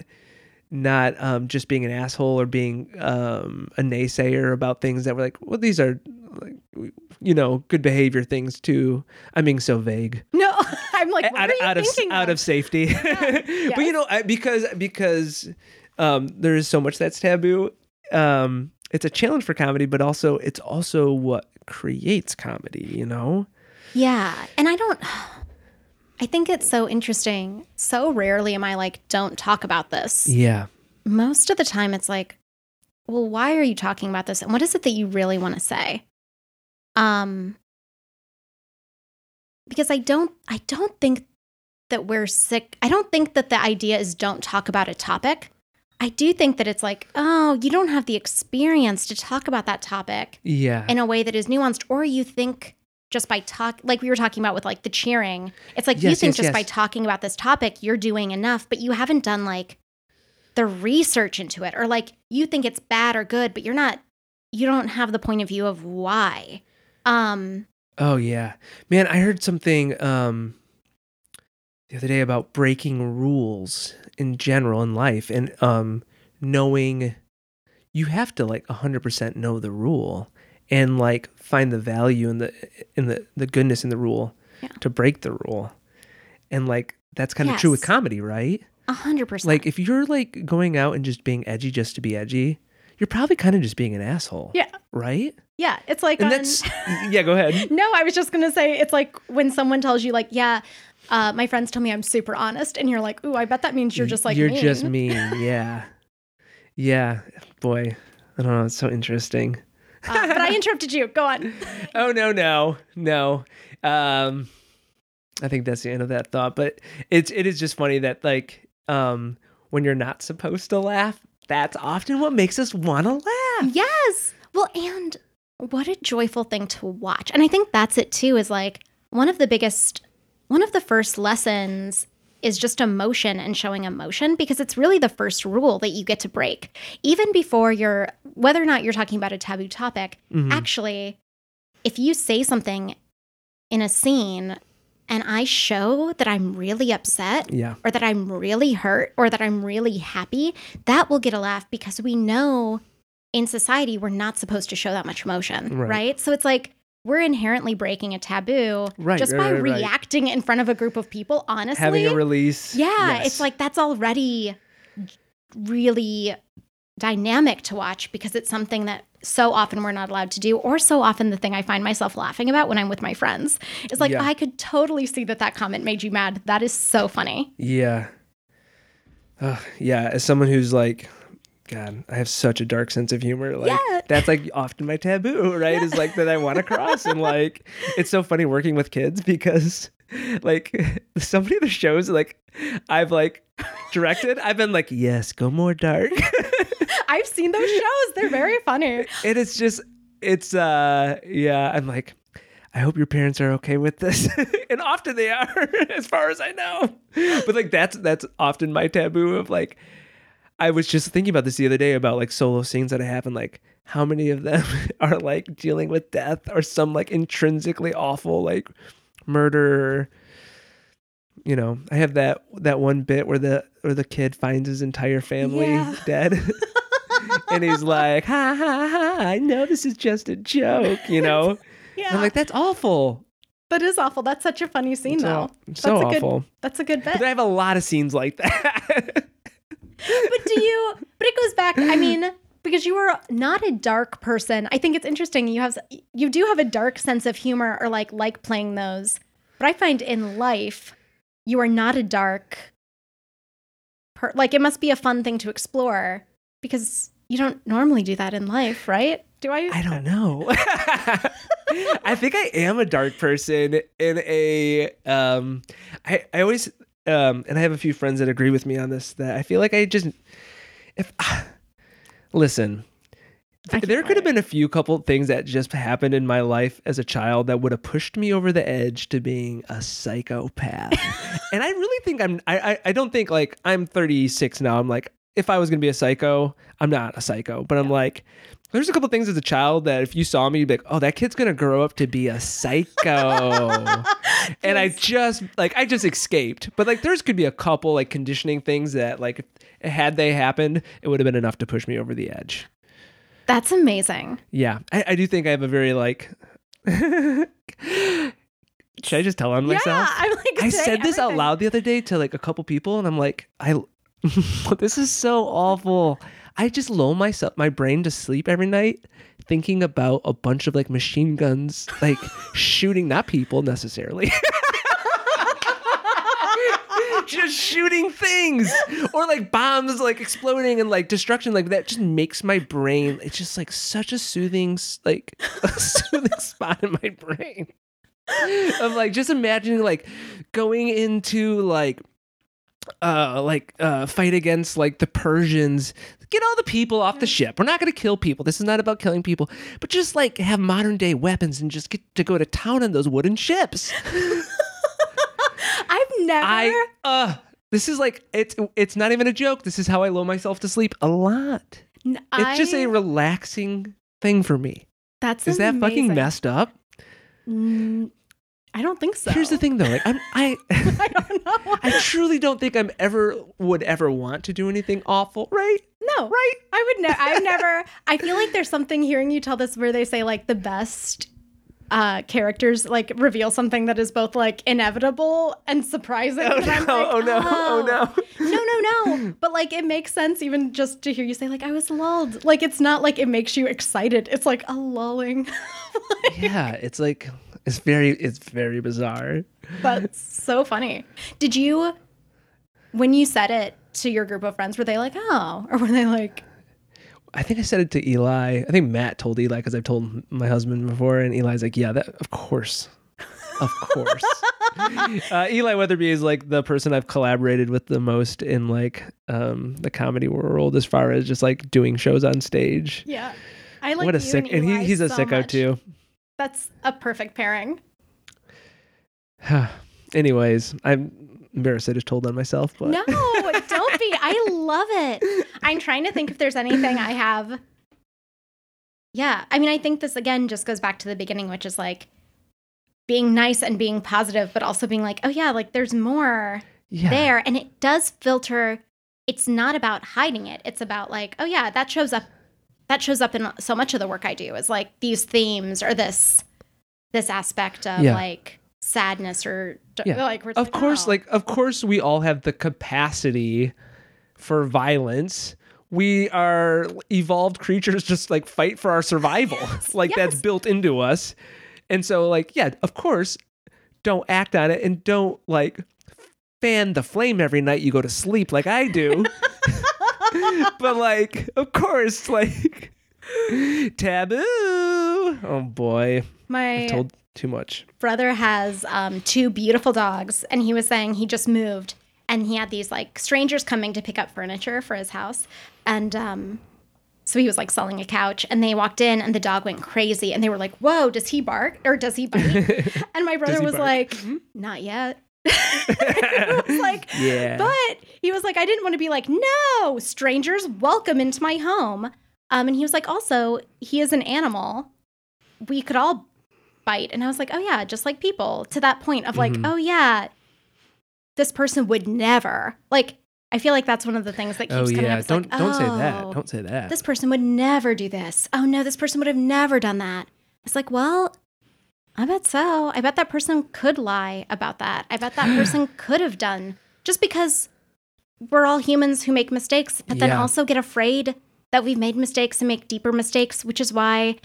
not um, just being an asshole or being um, a naysayer about things that were like, well, these are like you know good behavior things too. I'm being so vague. No, I'm like, what out, are you out of thinking out of safety. but you know, I, because because um, there is so much that's taboo. Um, it's a challenge for comedy, but also it's also what creates comedy. You know? Yeah. And I don't, I think it's so interesting. So rarely am I like, don't talk about this. Yeah. Most of the time, it's like, well, why are you talking about this? And what is it that you really want to say? Um, because I don't, I don't think that we're sick. I don't think that the idea is don't talk about a topic. I do think that it's like, oh, you don't have the experience to talk about that topic Yeah. in a way that is nuanced or you think just by talk like we were talking about with like the cheering it's like you think yes, just by talking about this topic you're doing enough but you haven't done like the research into it or like you think it's bad or good but you're not you don't have the point of view of why um Oh yeah. Man, I heard something um the other day about breaking rules in general in life and um knowing you have to like 100% know the rule and like find the value in the in the the goodness in the rule Yeah. to break the rule. And like that's kind of true with comedy, right? a hundred percent Like if you're like going out and just being edgy just to be edgy, you're probably kind of just being an asshole. yeah Right? yeah it's like And on- that's yeah, go ahead. no i was just gonna say it's like when someone tells you like yeah uh, my friends tell me i'm super honest and you're like ooh i bet that means you're just like you're mean. just mean yeah yeah boy i don't know it's so interesting Uh, but i interrupted you go on oh no no no um i think that's the end of that thought but it's it is just funny that like um when you're not supposed to laugh that's often what makes us want to laugh Yes. Well, and what a joyful thing to watch. And I think that's it too, is like one of the biggest, one of the first lessons is just emotion and showing emotion because it's really the first rule that you get to break. Even before you're, whether or not you're talking about a taboo topic, Mhm. actually, if you say something in a scene and I show that I'm really upset, yeah or that I'm really hurt or that I'm really happy, that will get a laugh because we know in society we're not supposed to show that much emotion, Right. right? So it's like we're inherently breaking a taboo Right, just by right. reacting in front of a group of people, honestly. having a release yeah, Yes. it's like that's already really dynamic to watch because it's something that so often we're not allowed to do or so often the thing I find myself laughing about when I'm with my friends. It's like Yeah. I could totally see that that comment made you mad. That is so funny. Yeah. Ugh, yeah, as someone who's like, God, I have such a dark sense of humor. Like Yeah. that's like often my taboo, right? Is like that I want to cross. and like it's so funny working with kids because like somebody of the shows like I've like directed, I've been like, yes, go more dark. I've seen those shows. They're very funny. it's just it's uh yeah, I'm like I hope your parents are okay with this. and often they are, as far as I know. But like that's that's often my taboo of like I was just thinking about this the other day about like solo scenes that I have and like how many of them are like dealing with death or some like intrinsically awful like murder. You know, I have that that one bit where the where the kid finds his entire family Yeah. dead. And he's like, ha ha ha, I know this is just a joke, you know? And Yeah. I'm like, that's awful. that is awful. That's such a funny scene, So, though. so That's a good- awful. That's a good bit. But I have a lot of scenes like that. but do you but it goes back i mean because you are not a dark person i think it's interesting you have you do have a dark sense of humor or like like playing those but i find in life you are not a dark per- like it must be a fun thing to explore because you don't normally do that in life right do i I don't know. I think I am a dark person in a um I I always um and I have a few friends that agree with me on this that I feel like I just if listen I there could have been a few couple things that just happened in my life as a child that would have pushed me over the edge to being a psychopath. and I really think I'm I, I I don't think like I'm 36 now. I'm like if I was gonna be a psycho, I'm not a psycho, but I'm like there's a couple things as a child that if you saw me, you'd be like, oh, that kid's gonna grow up to be a psycho. and I just like I just escaped. But like there's could be a couple like conditioning things that like had they happened, it would have been enough to push me over the edge. That's amazing. Yeah, I, I do think I have a very like. Should I just tell on myself? Yeah, I'm like. I said this out loud the other day to like a couple people, and I'm like, I, this is so awful. I just lull myself, my brain to sleep every night, thinking about a bunch of like machine guns, like shooting not people necessarily. just shooting things or like bombs like exploding and like destruction like that just makes my brain it's just like such a soothing like a soothing spot in my brain of like just imagining like going into like uh like uh fight against like the Persians. Get all the people off the ship. We're not going to kill people. This is not about killing people. But just like have modern day weapons and just get to go to town on those wooden ships. I've never. I uh this is like it's it's not even a joke. This is how I lull myself to sleep a lot. N- it's just a relaxing thing for me. That's is that fucking messed up? Mm, I don't think so. here's the thing though like I'm I I don't know. I truly don't think I'm ever would ever want to do anything awful, right? no, Right? I would never. I've never. I feel like there's something hearing you tell this where they say like the best uh characters like reveal something that is both like inevitable and surprising. Oh And no, like, oh no, oh no. no, no, no. But like it makes sense even just to hear you say like I was lulled. Like it's not like it makes you excited. It's like a lulling. like, Yeah, it's like it's very it's very bizarre. That's so funny. Did you when you said it to your group of friends were they like, "Oh," or were they like, I think I said it to Eli. I think Matt told Eli because I've told my husband before, and Eli's like, "Yeah, that of course, of course." uh, Eli Weatherby is like the person I've collaborated with the most in like um, the comedy world, as far as just like doing shows on stage. "Yeah." I like what a sick, and, Eli he, he's a so sicko much. too. That's a perfect pairing. Anyways, I'm embarrassed I just told on myself, but No, don't be. I love it. I'm trying to think if there's anything I have. Yeah. I mean, I think this again just goes back to the beginning, which is like being nice and being positive, but also being like, oh, yeah, like there's more yeah, there. And it does filter. It's not about hiding it. It's about like, oh, yeah, that shows up. That shows up in so much of the work I do is like these themes or this this aspect of Yeah. like sadness or Yeah. like we're of course, oh. like of course, we all have the capacity for violence. We are evolved creatures, just like fight for our survival. like that's built into us. And so, like, yeah, of course, don't act on it and don't like fan the flame every night you go to sleep like I do. but like, of course, like taboo. Oh boy, my I told too much. brother has um, two beautiful dogs, and he was saying he just moved and he had these like strangers coming to pick up furniture for his house. And um, so he was like selling a couch, and they walked in, and the dog went crazy, and they were like, Whoa, does he bark or does he bite? and my brother was bark? like, Not yet. Like, Yeah. but he was like, I didn't want to be like, no, strangers, welcome into my home. Um, and he was like, also, he is an animal. We could all bite. And I was like, oh yeah, just like people. To that point of like, Mhm. oh yeah, this person would never. Like, I feel like that's one of the things that keeps Oh coming yeah, up. It's don't like, don't say that. oh, Don't say that. This person would never do this. Oh no, this person would have never done that. It's like, well, I bet so. I bet that person could lie about that. I bet that person could have done just because we're all humans who make mistakes, but then Yeah. also get afraid that we've made mistakes and make deeper mistakes, which is why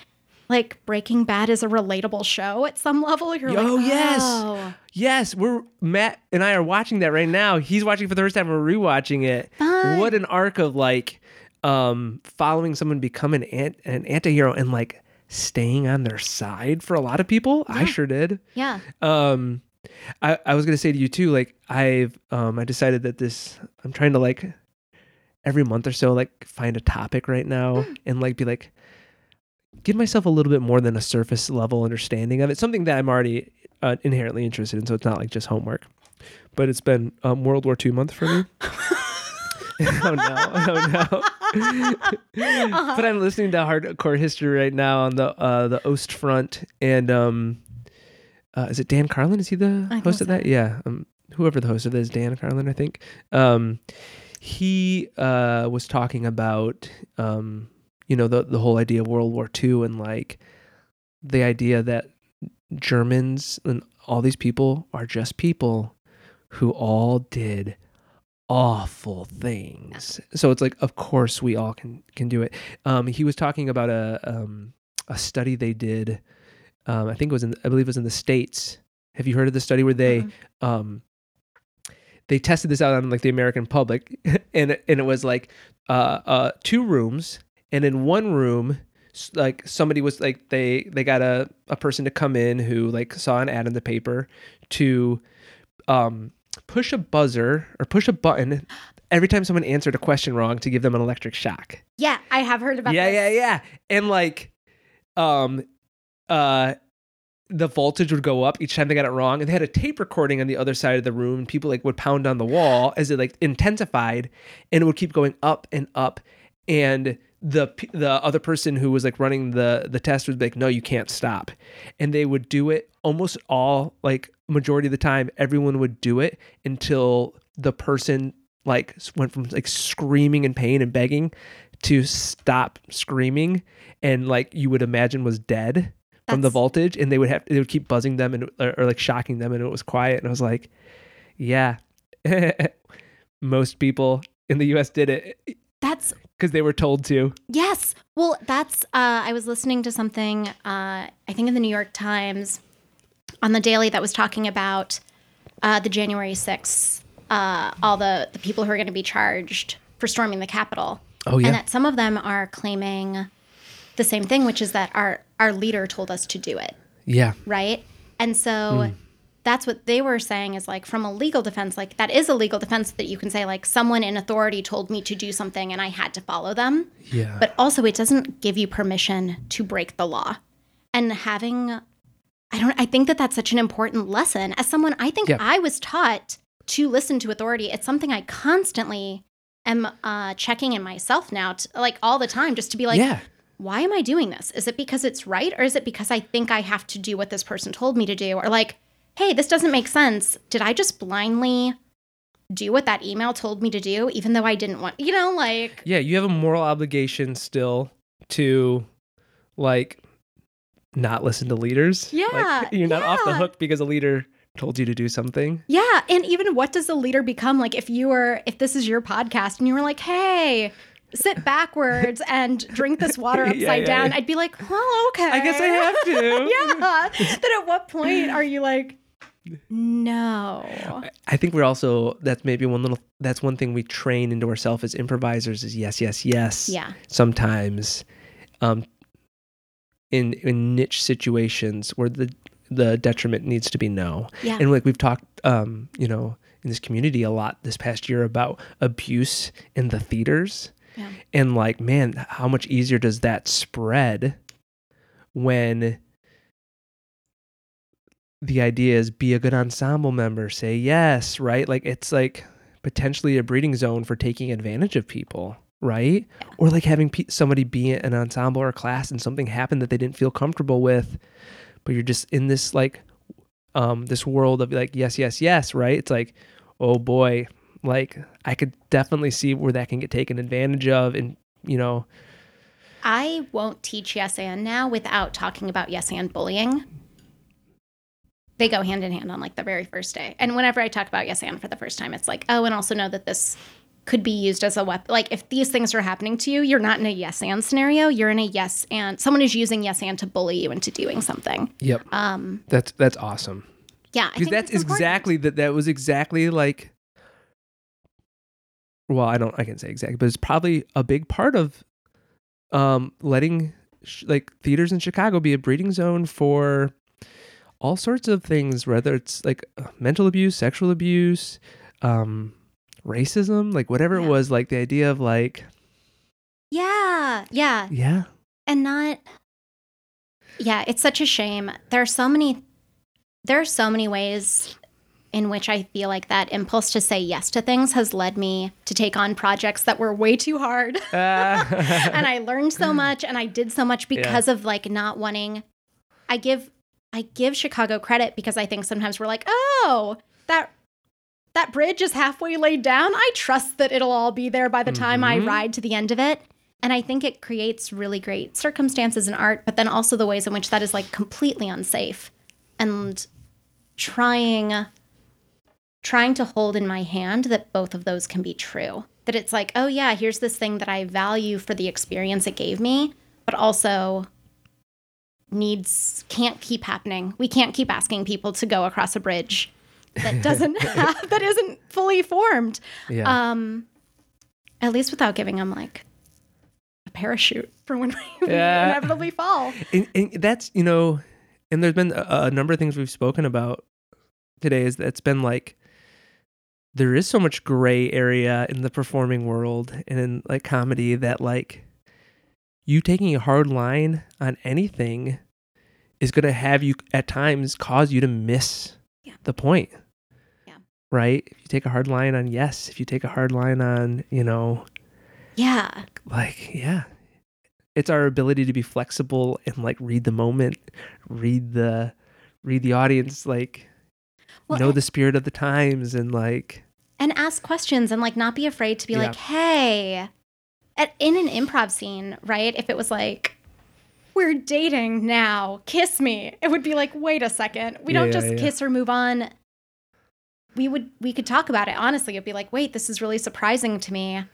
like Breaking Bad is a relatable show at some level. You're like, Oh, yes. oh, yes, we're Matt and I are watching that right now. He's watching for the first time. We're rewatching it. Fun. What an arc of like um following someone become an ant an antihero and like staying on their side for a lot of people. I sure did. yeah. Um I, I was gonna say to you too, like I've um I decided that this I'm trying to like every month or so like find a topic right now and like be like give myself a little bit more than a surface level understanding of it. Something that I'm already uh, inherently interested in, so it's not like just homework. But it's been um, World War II month for me. oh no! Oh no! But I'm listening to hardcore history right now on the uh, the Ostfront, and um, uh, is it Dan Carlin? Is he the think host of so. that? Yeah, um, whoever the host of that is, Dan Carlin, I think. Um, he uh, was talking about um, you know the the whole idea of World War II and like the idea that Germans and all these people are just people who all did awful things. So it's like, of course, we all can can do it. Um, he was talking about a um, a study they did. Um, I think it was in, I believe it was in the states. Have you heard of the study where they Mhm. um, they tested this out on like the American public, and it- and it was like uh, uh, two rooms, and in one room, like somebody was like they they got a a person to come in who like saw an ad in the paper to um push a buzzer or push a button every time someone answered a question wrong to give them an electric shock. Yeah, I have heard about Yeah, this. yeah, yeah. And like um uh the voltage would go up each time they got it wrong and they had a tape recording on the other side of the room and people like would pound on the wall as it like intensified and it would keep going up and up and the the other person who was like running the the test would be like no you can't stop and they would do it almost all like majority of the time everyone would do it until the person like went from like screaming in pain and begging to stop screaming and like you would imagine was dead from the voltage and they would have they would keep buzzing them and or, or like shocking them and it was quiet and I was like yeah. Most people in the US did it. That's because they were told to. Yes. Well, that's, uh, I was listening to something, uh, I think in the New York Times on the Daily that was talking about uh, the January 6th, uh, all the, the people who are going to be charged for storming the Capitol. oh yeah. And that some of them are claiming the same thing, which is that our, our leader told us to do it, yeah. Right? And so that's what they were saying is like from a legal defense, like that is a legal defense that you can say, like, someone in authority told me to do something and I had to follow them. Yeah. But also it doesn't give you permission to break the law. And having i don't i think that that's such an important lesson. As someone i think Yeah. i was taught to listen to authority. It's something i constantly am uh, checking in myself now to, like all the time just to be like yeah. Why am i doing this? Is it because it's right or is it because i think i have to do what this person told me to do? Or like hey this doesn't make sense. Did i just blindly do what that email told me to do even though i didn't want you know like yeah you have a moral obligation still to like not listen to leaders Yeah, like, you're not off the hook because a leader told you to do something Yeah, and even what does a leader become? Like if you were if this is your podcast and you were like, "Hey, sit backwards and drink this water upside yeah, down." yeah. I'd be like, "Well, okay." i guess i have to yeah. Then at what point are you like, "No." I think we're also that's maybe one little that's one thing we train into ourselves as improvisers is yes, yes, yes. Yeah. Sometimes, um, in in niche situations where the the detriment needs to be no, Yeah. and like we've talked, um, you know, in this community a lot this past year about abuse in the theaters, Yeah. and like man, how much easier does that spread when the idea is be a good ensemble member, say yes, right? Like it's like potentially a breeding zone for taking advantage of people, right? Or like having pe- somebody be in an ensemble or a class and something happened that they didn't feel comfortable with, but you're just in this like um this world of like yes, yes, yes, right? It's like, oh boy, like I could definitely see where that can get taken advantage of and you know, I won't teach yes and now without talking about yes and bullying. They go hand in hand on like the very first day. And whenever I talk about yes and for the first time, it's like, oh, and also know that this could be used as a weapon. Like if these things are happening to you, you're not in a yes and scenario. You're in a yes and someone is using yes and to bully you into doing something. yep. Um, That's that's awesome. yeah, because that's exactly that that was exactly like well i don't i can say exactly but it's probably a big part of um letting sh- like theaters in chicago be a breeding zone for all sorts of things whether it's like mental abuse sexual abuse um racism like whatever Yeah. it was like the idea of like Yeah, yeah. yeah and not yeah it's such a shame there are so many there are so many ways in which i feel like that impulse to say yes to things has led me to take on projects that were way too hard and i learned so much and i did so much because of like not wanting i give i give chicago credit because i think sometimes we're like oh that that bridge is halfway laid down i trust that it'll all be there by the time i Mhm. ride to the end of it And I think it creates really great circumstances in art, but then also the ways in which that is like completely unsafe. And trying trying to hold in my hand that both of those can be true. That it's like, oh yeah, here's this thing that I value for the experience it gave me, but also needs can't keep happening. We can't keep asking people to go across a bridge that doesn't have that isn't fully formed. Yeah. Um at least without giving them like a parachute for when we Yeah. inevitably fall. and, and that's you know and there's been a, a number of things we've spoken about today is that's been like there is so much gray area in the performing world and in like comedy that like you taking a hard line on anything is going to have you at times cause you to miss. The point Yeah. right if you take a hard line on yes if you take a hard line on you know Yeah. like yeah it's our ability to be flexible and like read the moment read the read the audience like Well, know the spirit of the times and like and ask questions and like not be afraid to be Yeah. like, hey, at, in an improv scene, right? If it was like, we're dating now, kiss me, it would be like, wait a second, we Yeah, don't just yeah. kiss or move on. We would we could talk about it honestly. It'd be like, wait, this is really surprising to me.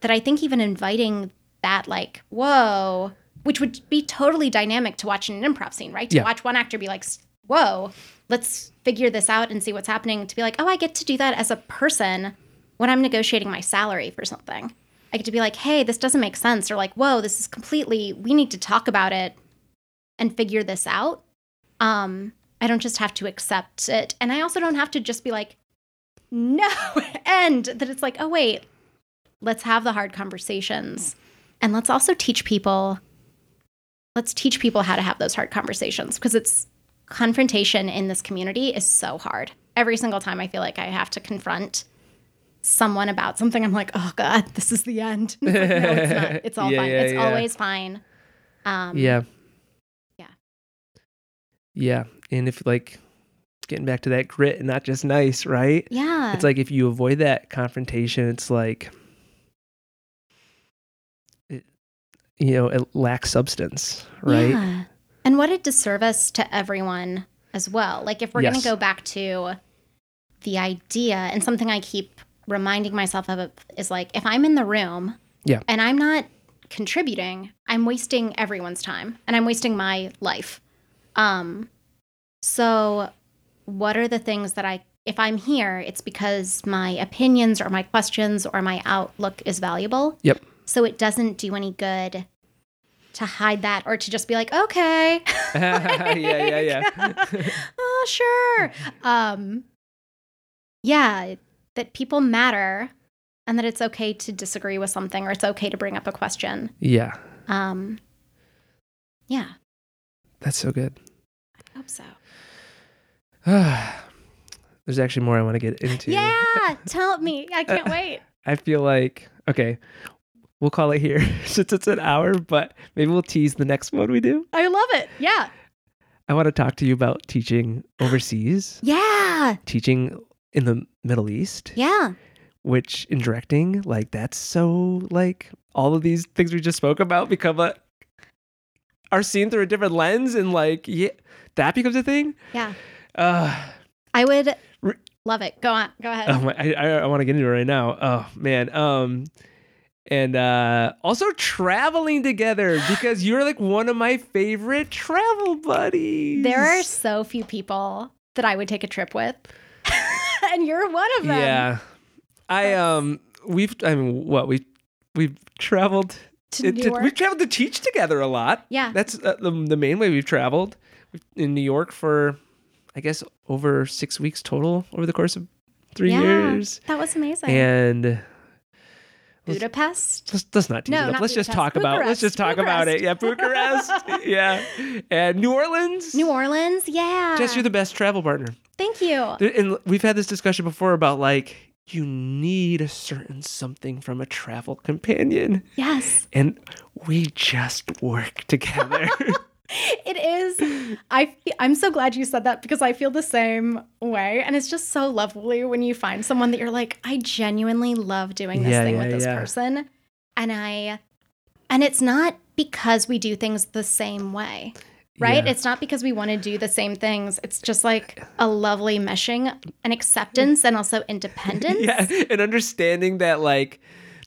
That I think even inviting that like, whoa, which would be totally dynamic to watch in an improv scene, right? To Yeah. watch one actor be like, whoa, let's figure this out and see what's happening. To be like, oh, I get to do that as a person when I'm negotiating my salary for something. I get to be like, hey, this doesn't make sense. Or like, whoa, this is completely, we need to talk about it and figure this out. Um, I don't just have to accept it. And I also don't have to just be like, no, and That it's like, oh, wait, let's have the hard conversations. And let's also teach people, let's teach people how to have those hard conversations because it's confrontation in this community is so hard. Every single time I feel like I have to confront someone about something, I'm like, oh God, this is the end. It's like, no, it's not. It's all Yeah, fine. yeah, it's yeah. always fine. Um, yeah yeah. yeah and if like getting back to that grit and not just nice right Yeah. it's like if you avoid that confrontation it's like it, you know it lacks substance right Yeah. And what a disservice to everyone as well. Like, if we're going to go back to the idea, and something I keep reminding myself of is like, if I'm in the room Yeah. and I'm not contributing, I'm wasting everyone's time and I'm wasting my life. Um, so, what are the things that I, if I'm here, it's because my opinions or my questions or my outlook is valuable. Yep. So it doesn't do any good to hide that or to just be like, okay. yeah yeah yeah oh, sure. Um, yeah, that people matter and that it's okay to disagree with something or it's okay to bring up a question. yeah Um, yeah, that's so good I hope so. There's actually more I want to get into. Yeah, tell me. I can't wait. I feel like okay, we'll call it here since it's an hour, but maybe we'll tease the next one we do. I love it. Yeah. I want to talk to you about teaching overseas, Yeah. teaching in the Middle East, Yeah. which in directing, like that's so like all of these things we just spoke about become a are seen through a different lens and like yeah, that becomes a thing. Yeah. Uh I would Re- love it. Go on. Go ahead. Oh my, I, I, I want to get into it right now. Oh man. Um, and uh, also traveling together because you're like one of my favorite travel buddies. there are so few people that I would take a trip with. And you're one of them. yeah. I um, we've I mean, what we we've traveled. To it- New York. we've traveled to teach together a lot. Yeah. That's uh, the the main way we've traveled. In New York for, I guess, over six weeks total over the course of three Yeah. years. That was amazing. And Budapest. Let's, let's not tease No, it up. Let's just Budapest. talk about. Let's just talk about it. Yeah, Bucharest. yeah, and New Orleans. New Orleans. Yeah. Jess, you're the best travel partner. Thank you. And we've had this discussion before about like you need a certain something from a travel companion, Yes. and we just work together. It is. I I'm so glad you said that because I feel the same way, and it's just so lovely when you find someone that you're like, I genuinely love doing this Yeah, thing yeah, with this yeah. person, and I, And it's not because we do things the same way, right? It's not because we want to do the same things. It's just like a lovely meshing and acceptance and also independence. yeah, and understanding that like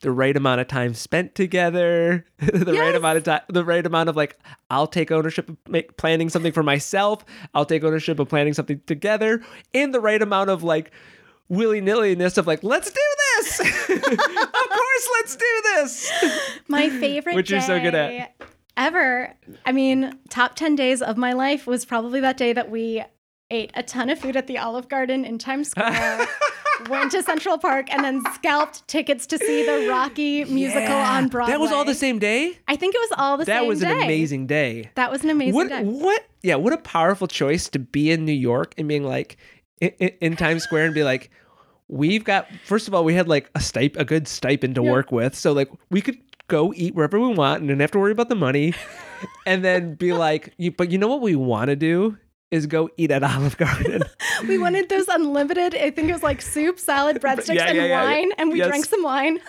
the right amount of time spent together, the right amount of time, the right amount of like, I'll take ownership of make, planning something for myself. I'll take ownership of planning something together, and the right amount of like willy nilliness of like, let's do this. of course, let's do this. My favorite Which you're so good at. Ever. I mean, top 10 days of my life was probably that day that we ate a ton of food at the Olive Garden in Times Square, went to Central Park, and then scalped tickets to see the Rocky musical Yeah. on Broadway. That was all the same day. I think it was all the That same day. That was an amazing day. That was an amazing what day. what yeah what a powerful choice to be in new york and being like in, in, times square and be like we've got first of all we had like a stip a good stipend to Yeah. work with so like we could go eat wherever we want and didn't have to worry about the money and then be like you, but you know what we want to do is go eat at olive garden We wanted those unlimited, I think it was like soup, salad, breadsticks, Yeah, and yeah, yeah, yeah. wine. And we Yes. drank some wine.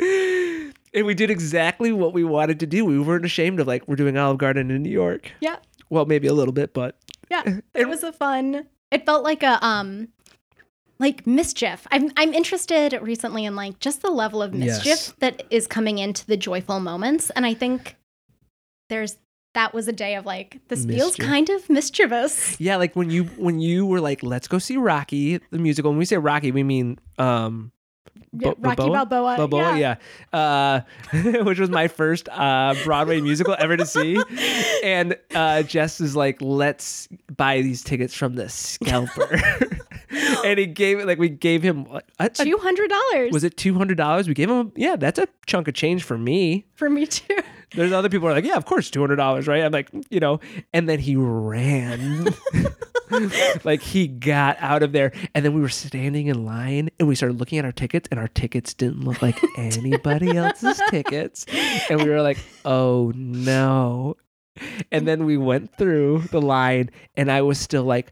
and we did exactly what we wanted to do we weren't ashamed of like we're doing olive garden in new york Yeah. well maybe a little bit but Yeah. It was a fun it felt like a um like mischief. I'm I'm interested recently in like just the level of mischief Yes. that is coming into the joyful moments. And I think there's that was a day of like this feels kind of mischievous. Yeah, like when you when you were like, let's go see Rocky the musical. When we say Rocky, we mean um Yeah, Bo- Rocky Balboa. Balboa, yeah. Uh, which was my first uh, Broadway musical ever to see. And uh, Jess is like, let's buy these tickets from the scalper. and he gave it like we gave him Two hundred dollars was it two hundred dollars? We gave him yeah, that's a chunk of change for me. for me too. There's other people who are like, yeah, of course, two hundred dollars, right? I'm like, you know, and then he ran, like he got out of there, and then we were standing in line, and we started looking at our tickets, and our tickets didn't look like anybody else's tickets, and we were like, oh no, and then we went through the line, and I was still like.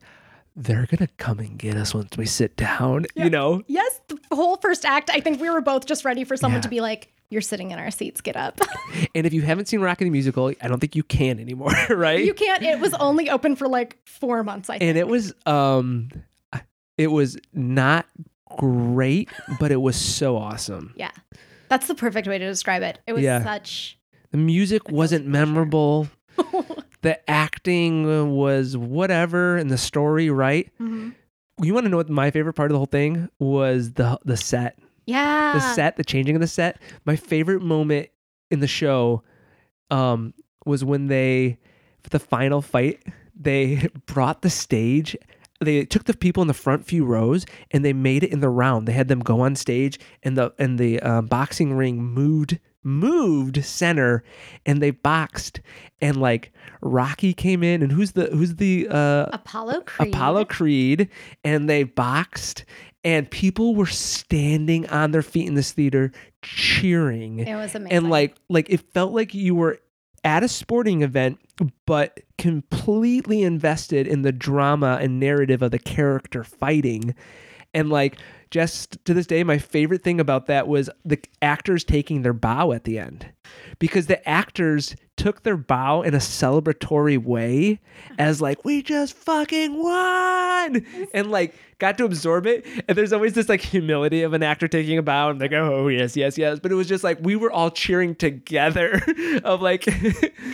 They're gonna come and get us once we sit down, you know. Yes, the whole first act, I think we were both just ready for someone Yeah. to be like, You're sitting in our seats, get up. And if you haven't seen Rocky the Musical, I don't think you can anymore, right? you can't it was only open for like four months, I think. and it was um it was not great but it was so awesome Yeah. That's the perfect way to describe it. It was Yeah. such the music wasn't memorable the acting was whatever and the story right Mhm. you want to know what my favorite part of the whole thing was the the set Yeah. the set the changing of the set my favorite moment in the show um was when they for the final fight they brought the stage they took the people in the front few rows and they made it in the round they had them go on stage and the and the um, boxing ring moved moved center and they boxed and like rocky came in and who's the who's the uh Apollo Creed. Apollo Creed, and they boxed, and people were standing on their feet in this theater cheering, It was amazing. and like like it felt like you were at a sporting event, but completely invested in the drama and narrative of the character fighting, and like. Just to this day, my favorite thing about that was the actors taking their bow at the end because the actors took their bow in a celebratory way as like we just fucking won! And like got to absorb it. And there's always this like humility of an actor taking a bow and like oh yes yes yes. But it was just like we were all cheering together of like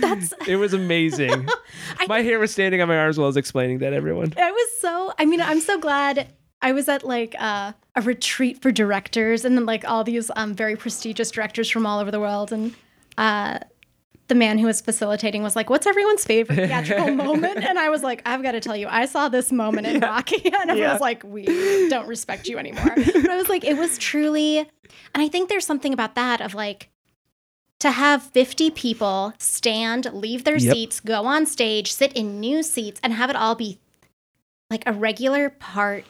That's- it was amazing. My hair was standing on my arms while I was explaining that everyone. I was so I mean, I'm so glad I was at like uh, a retreat for directors and then like all these um, very prestigious directors from all over the world and uh, the man who was facilitating was like, "What's everyone's favorite theatrical moment?" And I was like, "I've got to tell you, I saw this moment in Rocky," and Yeah. was like, "We don't respect you anymore." But I was like, it was truly, and I think there's something about that of like to have 50 people stand, leave their Yep. seats, go on stage, sit in new seats, and have it all be like a regular part.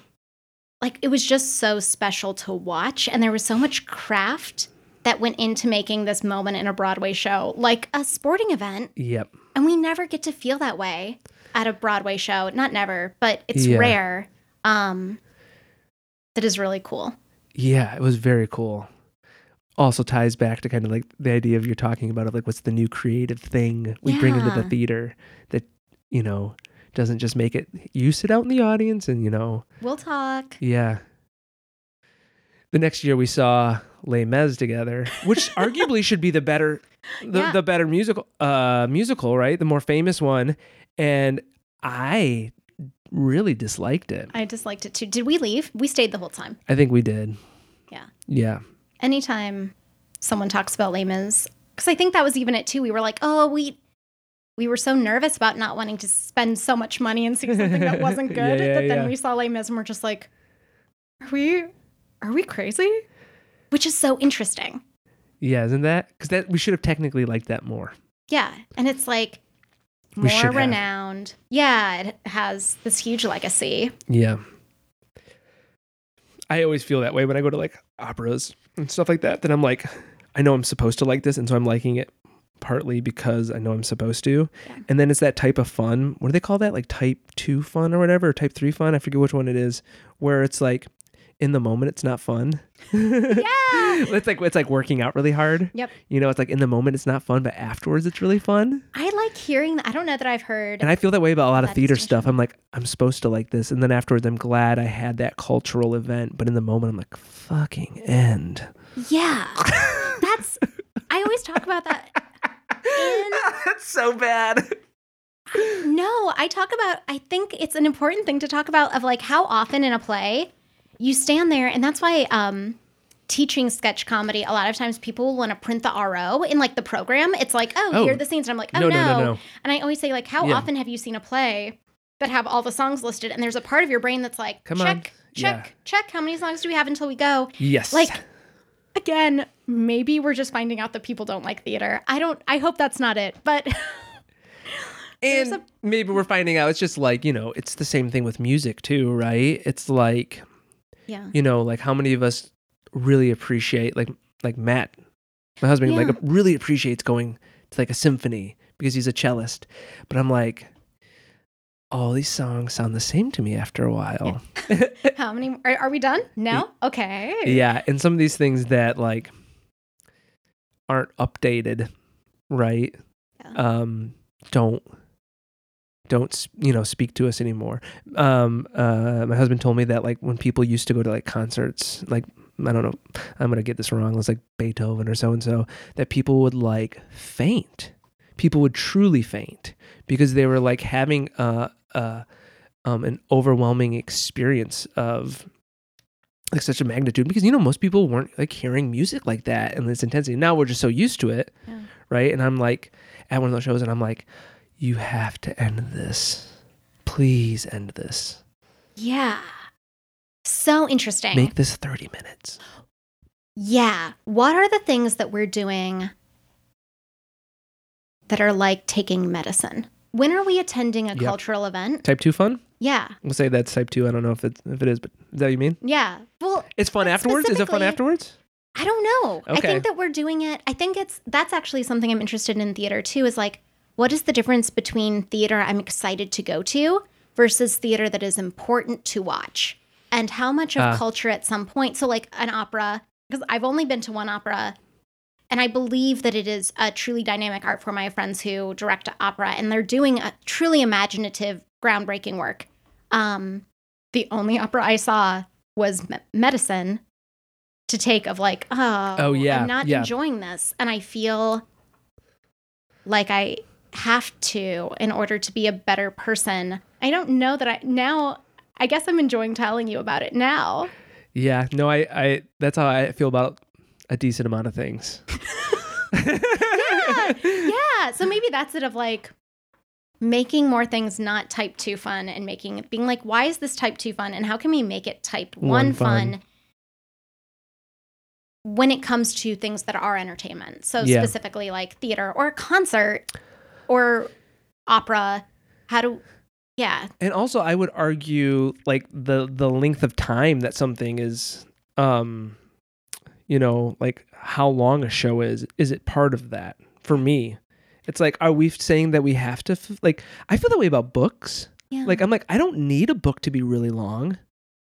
Like it was just so special to watch. And there was so much craft that went into making this moment in a Broadway show, like a sporting event. yep And we never get to feel that way at a Broadway show. Not never, but it's Yeah. rare. Um, that is really cool. yeah it was very cool also ties back to kind of like the idea of you're talking about of like what's the new creative thing we bring into the theater that you know doesn't just make it you sit out in the audience and you know We'll talk. yeah the next year we saw Les Mis together which arguably should be the better the, Yeah. the better musical uh musical right the more famous one and I really disliked it I disliked it too. Did we leave? We stayed the whole time. I think we did Yeah. yeah Anytime someone talks about Les Mis, because I think that was even it too. We were like, oh, we we were so nervous about not wanting to spend so much money and see something that wasn't good yeah, that then yeah. we saw Les Mis and we're just like, are we are we crazy? Which is so interesting. yeah isn't that because that we should have technically liked that more Yeah, and it's like more should have. renowned. Yeah, it has this huge legacy. Yeah. I always feel that way when I go to like operas and stuff like that. That I'm like, I know I'm supposed to like this, and so I'm liking it partly because I know I'm supposed to. Yeah. And then it's that type of fun. What do they call that? Like type two fun or whatever, or type three fun. I forget which one it is. Where it's like in the moment it's not fun. Yeah. it's like it's like working out really hard. Yep. You know, it's like in the moment it's not fun, but afterwards it's really fun. I like hearing that. I don't know that I've heard. And I feel that way about a lot of theater stuff. I'm like, I'm supposed to like this. And then afterwards, I'm glad I had that cultural event. But in the moment, I'm like, fucking end. yeah. That's I always talk about that. In That's so bad. No, I talk about I think it's an important thing to talk about of like how often in a play you stand there and that's why um teaching sketch comedy a lot of times people will want to print the RO in like the program. It's like, oh, Oh. here are the scenes and I'm like, oh No, no, no, no. And I always say like how Yeah. often have you seen a play that have all the songs listed and there's a part of your brain that's like Come on. check, check, Yeah. check how many songs do we have until we go? Yes. Like again, maybe we're just finding out that people don't like theater. I don't I hope that's not it. But and a- maybe we're finding out it's just like, you know, it's the same thing with music too, right? It's like, yeah. you know, like how many of us really appreciate, like, like Matt, my husband, Yeah. like really appreciates going to like a symphony because he's a cellist. But I'm like, all these songs sound the same to me after a while. How many are, are we done? No? Okay. yeah and some of these things that like aren't updated right Yeah. um don't don't you know speak to us anymore. Um uh my husband told me that like when people used to go to like concerts like i don't know i'm gonna get this wrong it's like beethoven or so and so that people would like faint. People would truly faint because they were like having uh uh um an overwhelming experience of like such a magnitude because you know most people weren't like hearing music like that and this intensity. Now we're just so used to it Yeah. right? And i'm like at one of those shows and i'm like you have to end this please end this Yeah. So interesting. make this 30 minutes yeah. What are the things that we're doing that are like taking medicine? When are we attending a Yep. cultural event? type 2 fun Yeah. we'll say that's type 2 i don't know if it if it is but is that what you mean Yeah. Well, it's fun afterwards is it fun afterwards I don't know. Okay. I think that we're doing it. I think it's that's actually something I'm interested in theater too is like what is the difference between theater I'm excited to go to versus theater that is important to watch? And how much of Ah. culture at some point so like an opera because I've only been to one opera and I believe that it is a truly dynamic art form. I have friends who direct opera and they're doing a truly imaginative, groundbreaking work. Um, the only opera I saw was Me- Medicine to take of like, oh, Oh, yeah, I'm not yeah. enjoying this. And I feel like I have to in order to be a better person. I don't know that I now I guess I'm enjoying telling you about it now. yeah no i i that's how i feel about a decent amount of things yeah, yeah. So maybe that's it of like making more things not type two fun and making being like, why is this type two fun? And how can we make it type one, One fun. fun. when it comes to things that are entertainment? So Yeah. specifically like theater or concert or opera. How do yeah. and also i would argue like the the length of time that something is um you know like how long a show is is it part of that for me it's like are we saying that we have to f- like i feel that way about books Yeah. like i'm like i don't need a book to be really long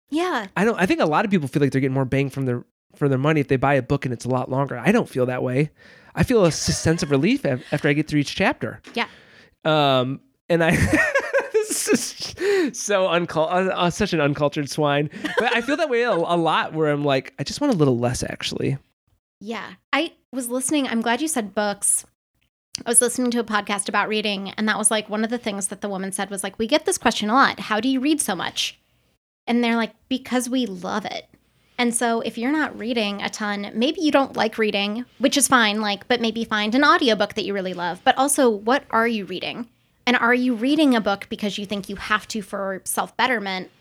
yeah. i don't i think a lot of people feel like they're getting more bang from their for their money if they buy a book and it's a lot longer. I don't feel that way. I feel a sense of relief after I get through each chapter. Yeah. Um, and I this is so uncul- uh, uh, such an uncultured swine. But I feel that way a, a lot where I'm like, I just want a little less actually. Yeah. I was listening. I'm glad you said books. I was listening to a podcast about reading, and that was like one of the things that the woman said was like, We get this question a lot. How do you read so much? And they're like, Because we love it. And so if you're not reading a ton, maybe you don't like reading, which is fine, like, but maybe find an audiobook that you really love. But also, what are you reading? And are you reading a book because you think you have to for self betterment?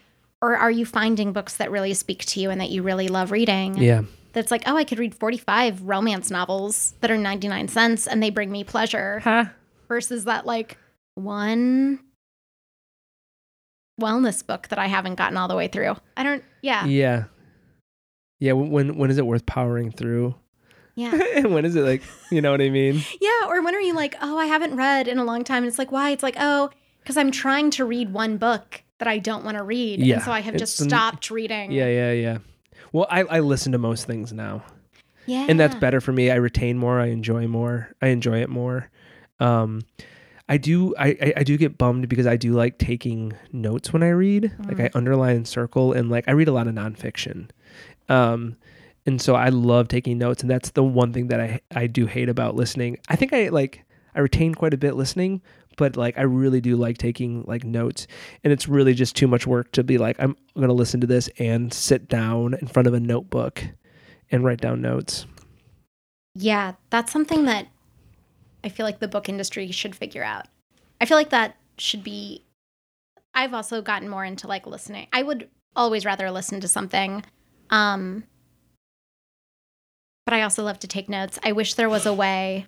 Or are you finding books that really speak to you and that you really love reading? Yeah. that's like, oh, I could read 45 romance novels that are 99 cents and they bring me pleasure Huh? versus that like one wellness book that I haven't gotten all the way through. I don't, yeah. Yeah. Yeah. When when is it worth powering through? Yeah. when is it like, you know what I mean? Yeah. Or when are you like, oh, I haven't read in a long time? And it's like, why? It's like, oh, because I'm trying to read one book that I don't want to read. Yeah, And so I have just an- stopped reading. Yeah, yeah, yeah. Well, I, I listen to most things now. Yeah. and that's better for me. I retain more. I enjoy more. I enjoy it more. Um, I do. I, I I do get bummed because I do like taking notes when I read. Like I underline and circle, and like I read a lot of nonfiction. Um, and so I love taking notes, and that's the one thing that I I do hate about listening. I think I like I retain quite a bit listening, but like I really do like taking like notes, and it's really just too much work to be like I'm gonna listen to this and sit down in front of a notebook and write down notes. Yeah, that's something that I feel like the book industry should figure out. I feel like that should be. I've also gotten more into like listening. I would always rather listen to something. Um, but I also love to take notes. I wish there was a way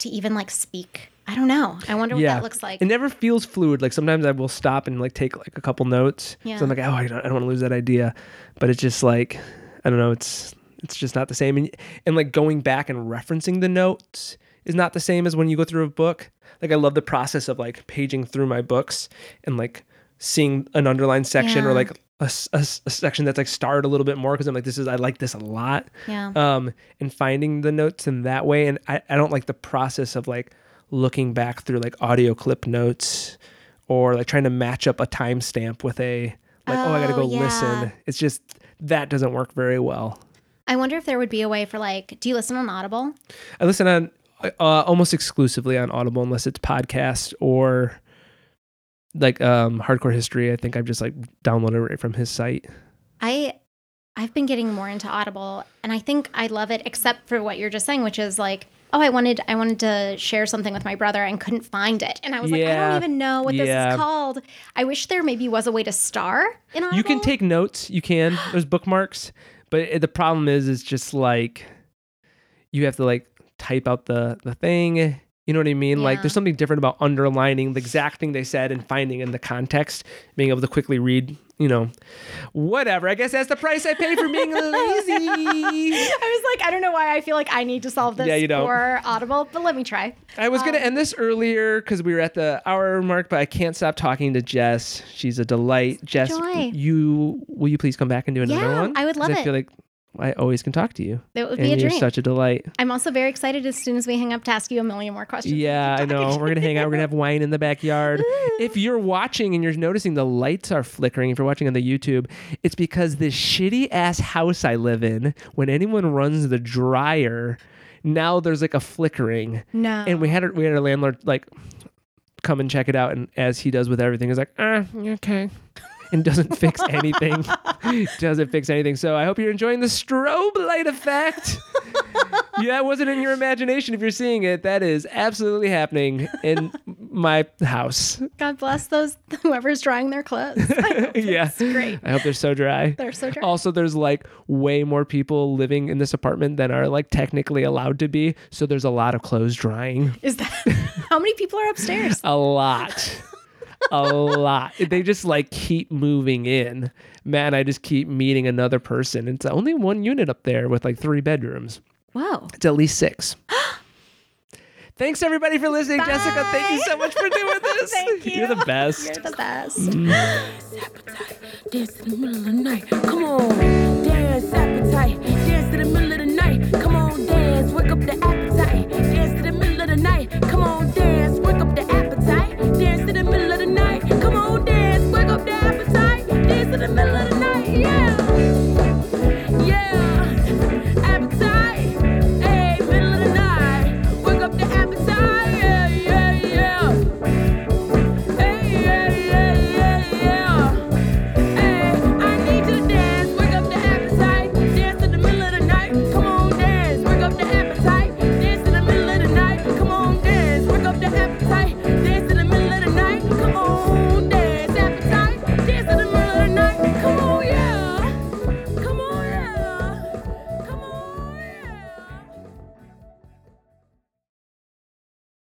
to even like speak. I don't know. I wonder what Yeah. that looks like. it never feels fluid. Like sometimes I will stop and like take like a couple notes. Yeah. So I'm like, oh, I don't, I don't want to lose that idea. But it's just like, I don't know. It's it's just not the same. And and like going back and referencing the notes is not the same as when you go through a book. Like I love the process of like paging through my books and like seeing an underlined section or like a, a a section that's like starred a little bit more because I'm like, this is I like this a lot yeah. um, and finding the notes in that way. And I, I don't like the process of like looking back through like audio clip notes or like trying to match up a timestamp with a like, oh, I gotta Oh, go yeah. listen. It's just that doesn't work very well. I wonder if there would be a way for like, do you listen on Audible? I listen on uh, almost exclusively on Audible unless it's podcast or like um hardcore history. I think I've just like downloaded it right from his site. I I've been getting more into Audible and I think I love it except for what you're just saying which is like oh I wanted I wanted to share something with my brother and couldn't find it and I was like I don't even know what this is called. I wish there maybe was a way to star in Audible. You can take notes. You can. There's bookmarks, but it, the problem is, it's just like you have to like type out the the thing. You know what I mean? Like there's something different about underlining the exact thing they said and finding in the context, being able to quickly read. You know, whatever. I guess that's the price I pay for being lazy. I was like I don't know why I feel like I need to solve this Yeah, you don't. for Audible but let me try. I was gonna Um, end this earlier because we were at the hour mark, but I can't stop talking to Jess. She's a delight. Jess, joy. you will you please come back and do another Yeah, one? I would love I it. feel like I always can talk to you. It would and be a you're such a delight. I'm also very excited as soon as we hang up to ask you a million more questions. Yeah, I know. We're gonna hang out. We're gonna have wine in the backyard. if you're watching and you're noticing the lights are flickering, if you're watching on the YouTube, it's because this shitty ass house I live in, when anyone runs the dryer, now there's like a flickering. No. And we had our, we had our landlord like come and check it out, and as he does with everything, he's like, ah, okay. And doesn't fix anything. doesn't fix anything. So I hope you're enjoying the strobe light effect. yeah, that wasn't in your imagination. If you're seeing it, that is absolutely happening in my house. God bless those whoever's drying their clothes. Yeah, it's great. I hope they're so dry. They're so dry. Also, there's like way more people living in this apartment than are like technically allowed to be. So there's a lot of clothes drying. Is that how many people are upstairs? A lot a lot. They just like keep moving in. Man, I just keep meeting another person. It's only one unit up there with like three bedrooms. Wow. It's at least six. Thanks everybody for listening. Bye. Jessica, thank you so much for doing this. thank you. You're the best. You're the best. Mm. dance the middle of the night. Come on, dance appetite, dance the middle of the night. Come on, dance, wake up the appetite, dance the middle of the night. Come on, dance. up the appetite. Dance in the middle of the night, yeah.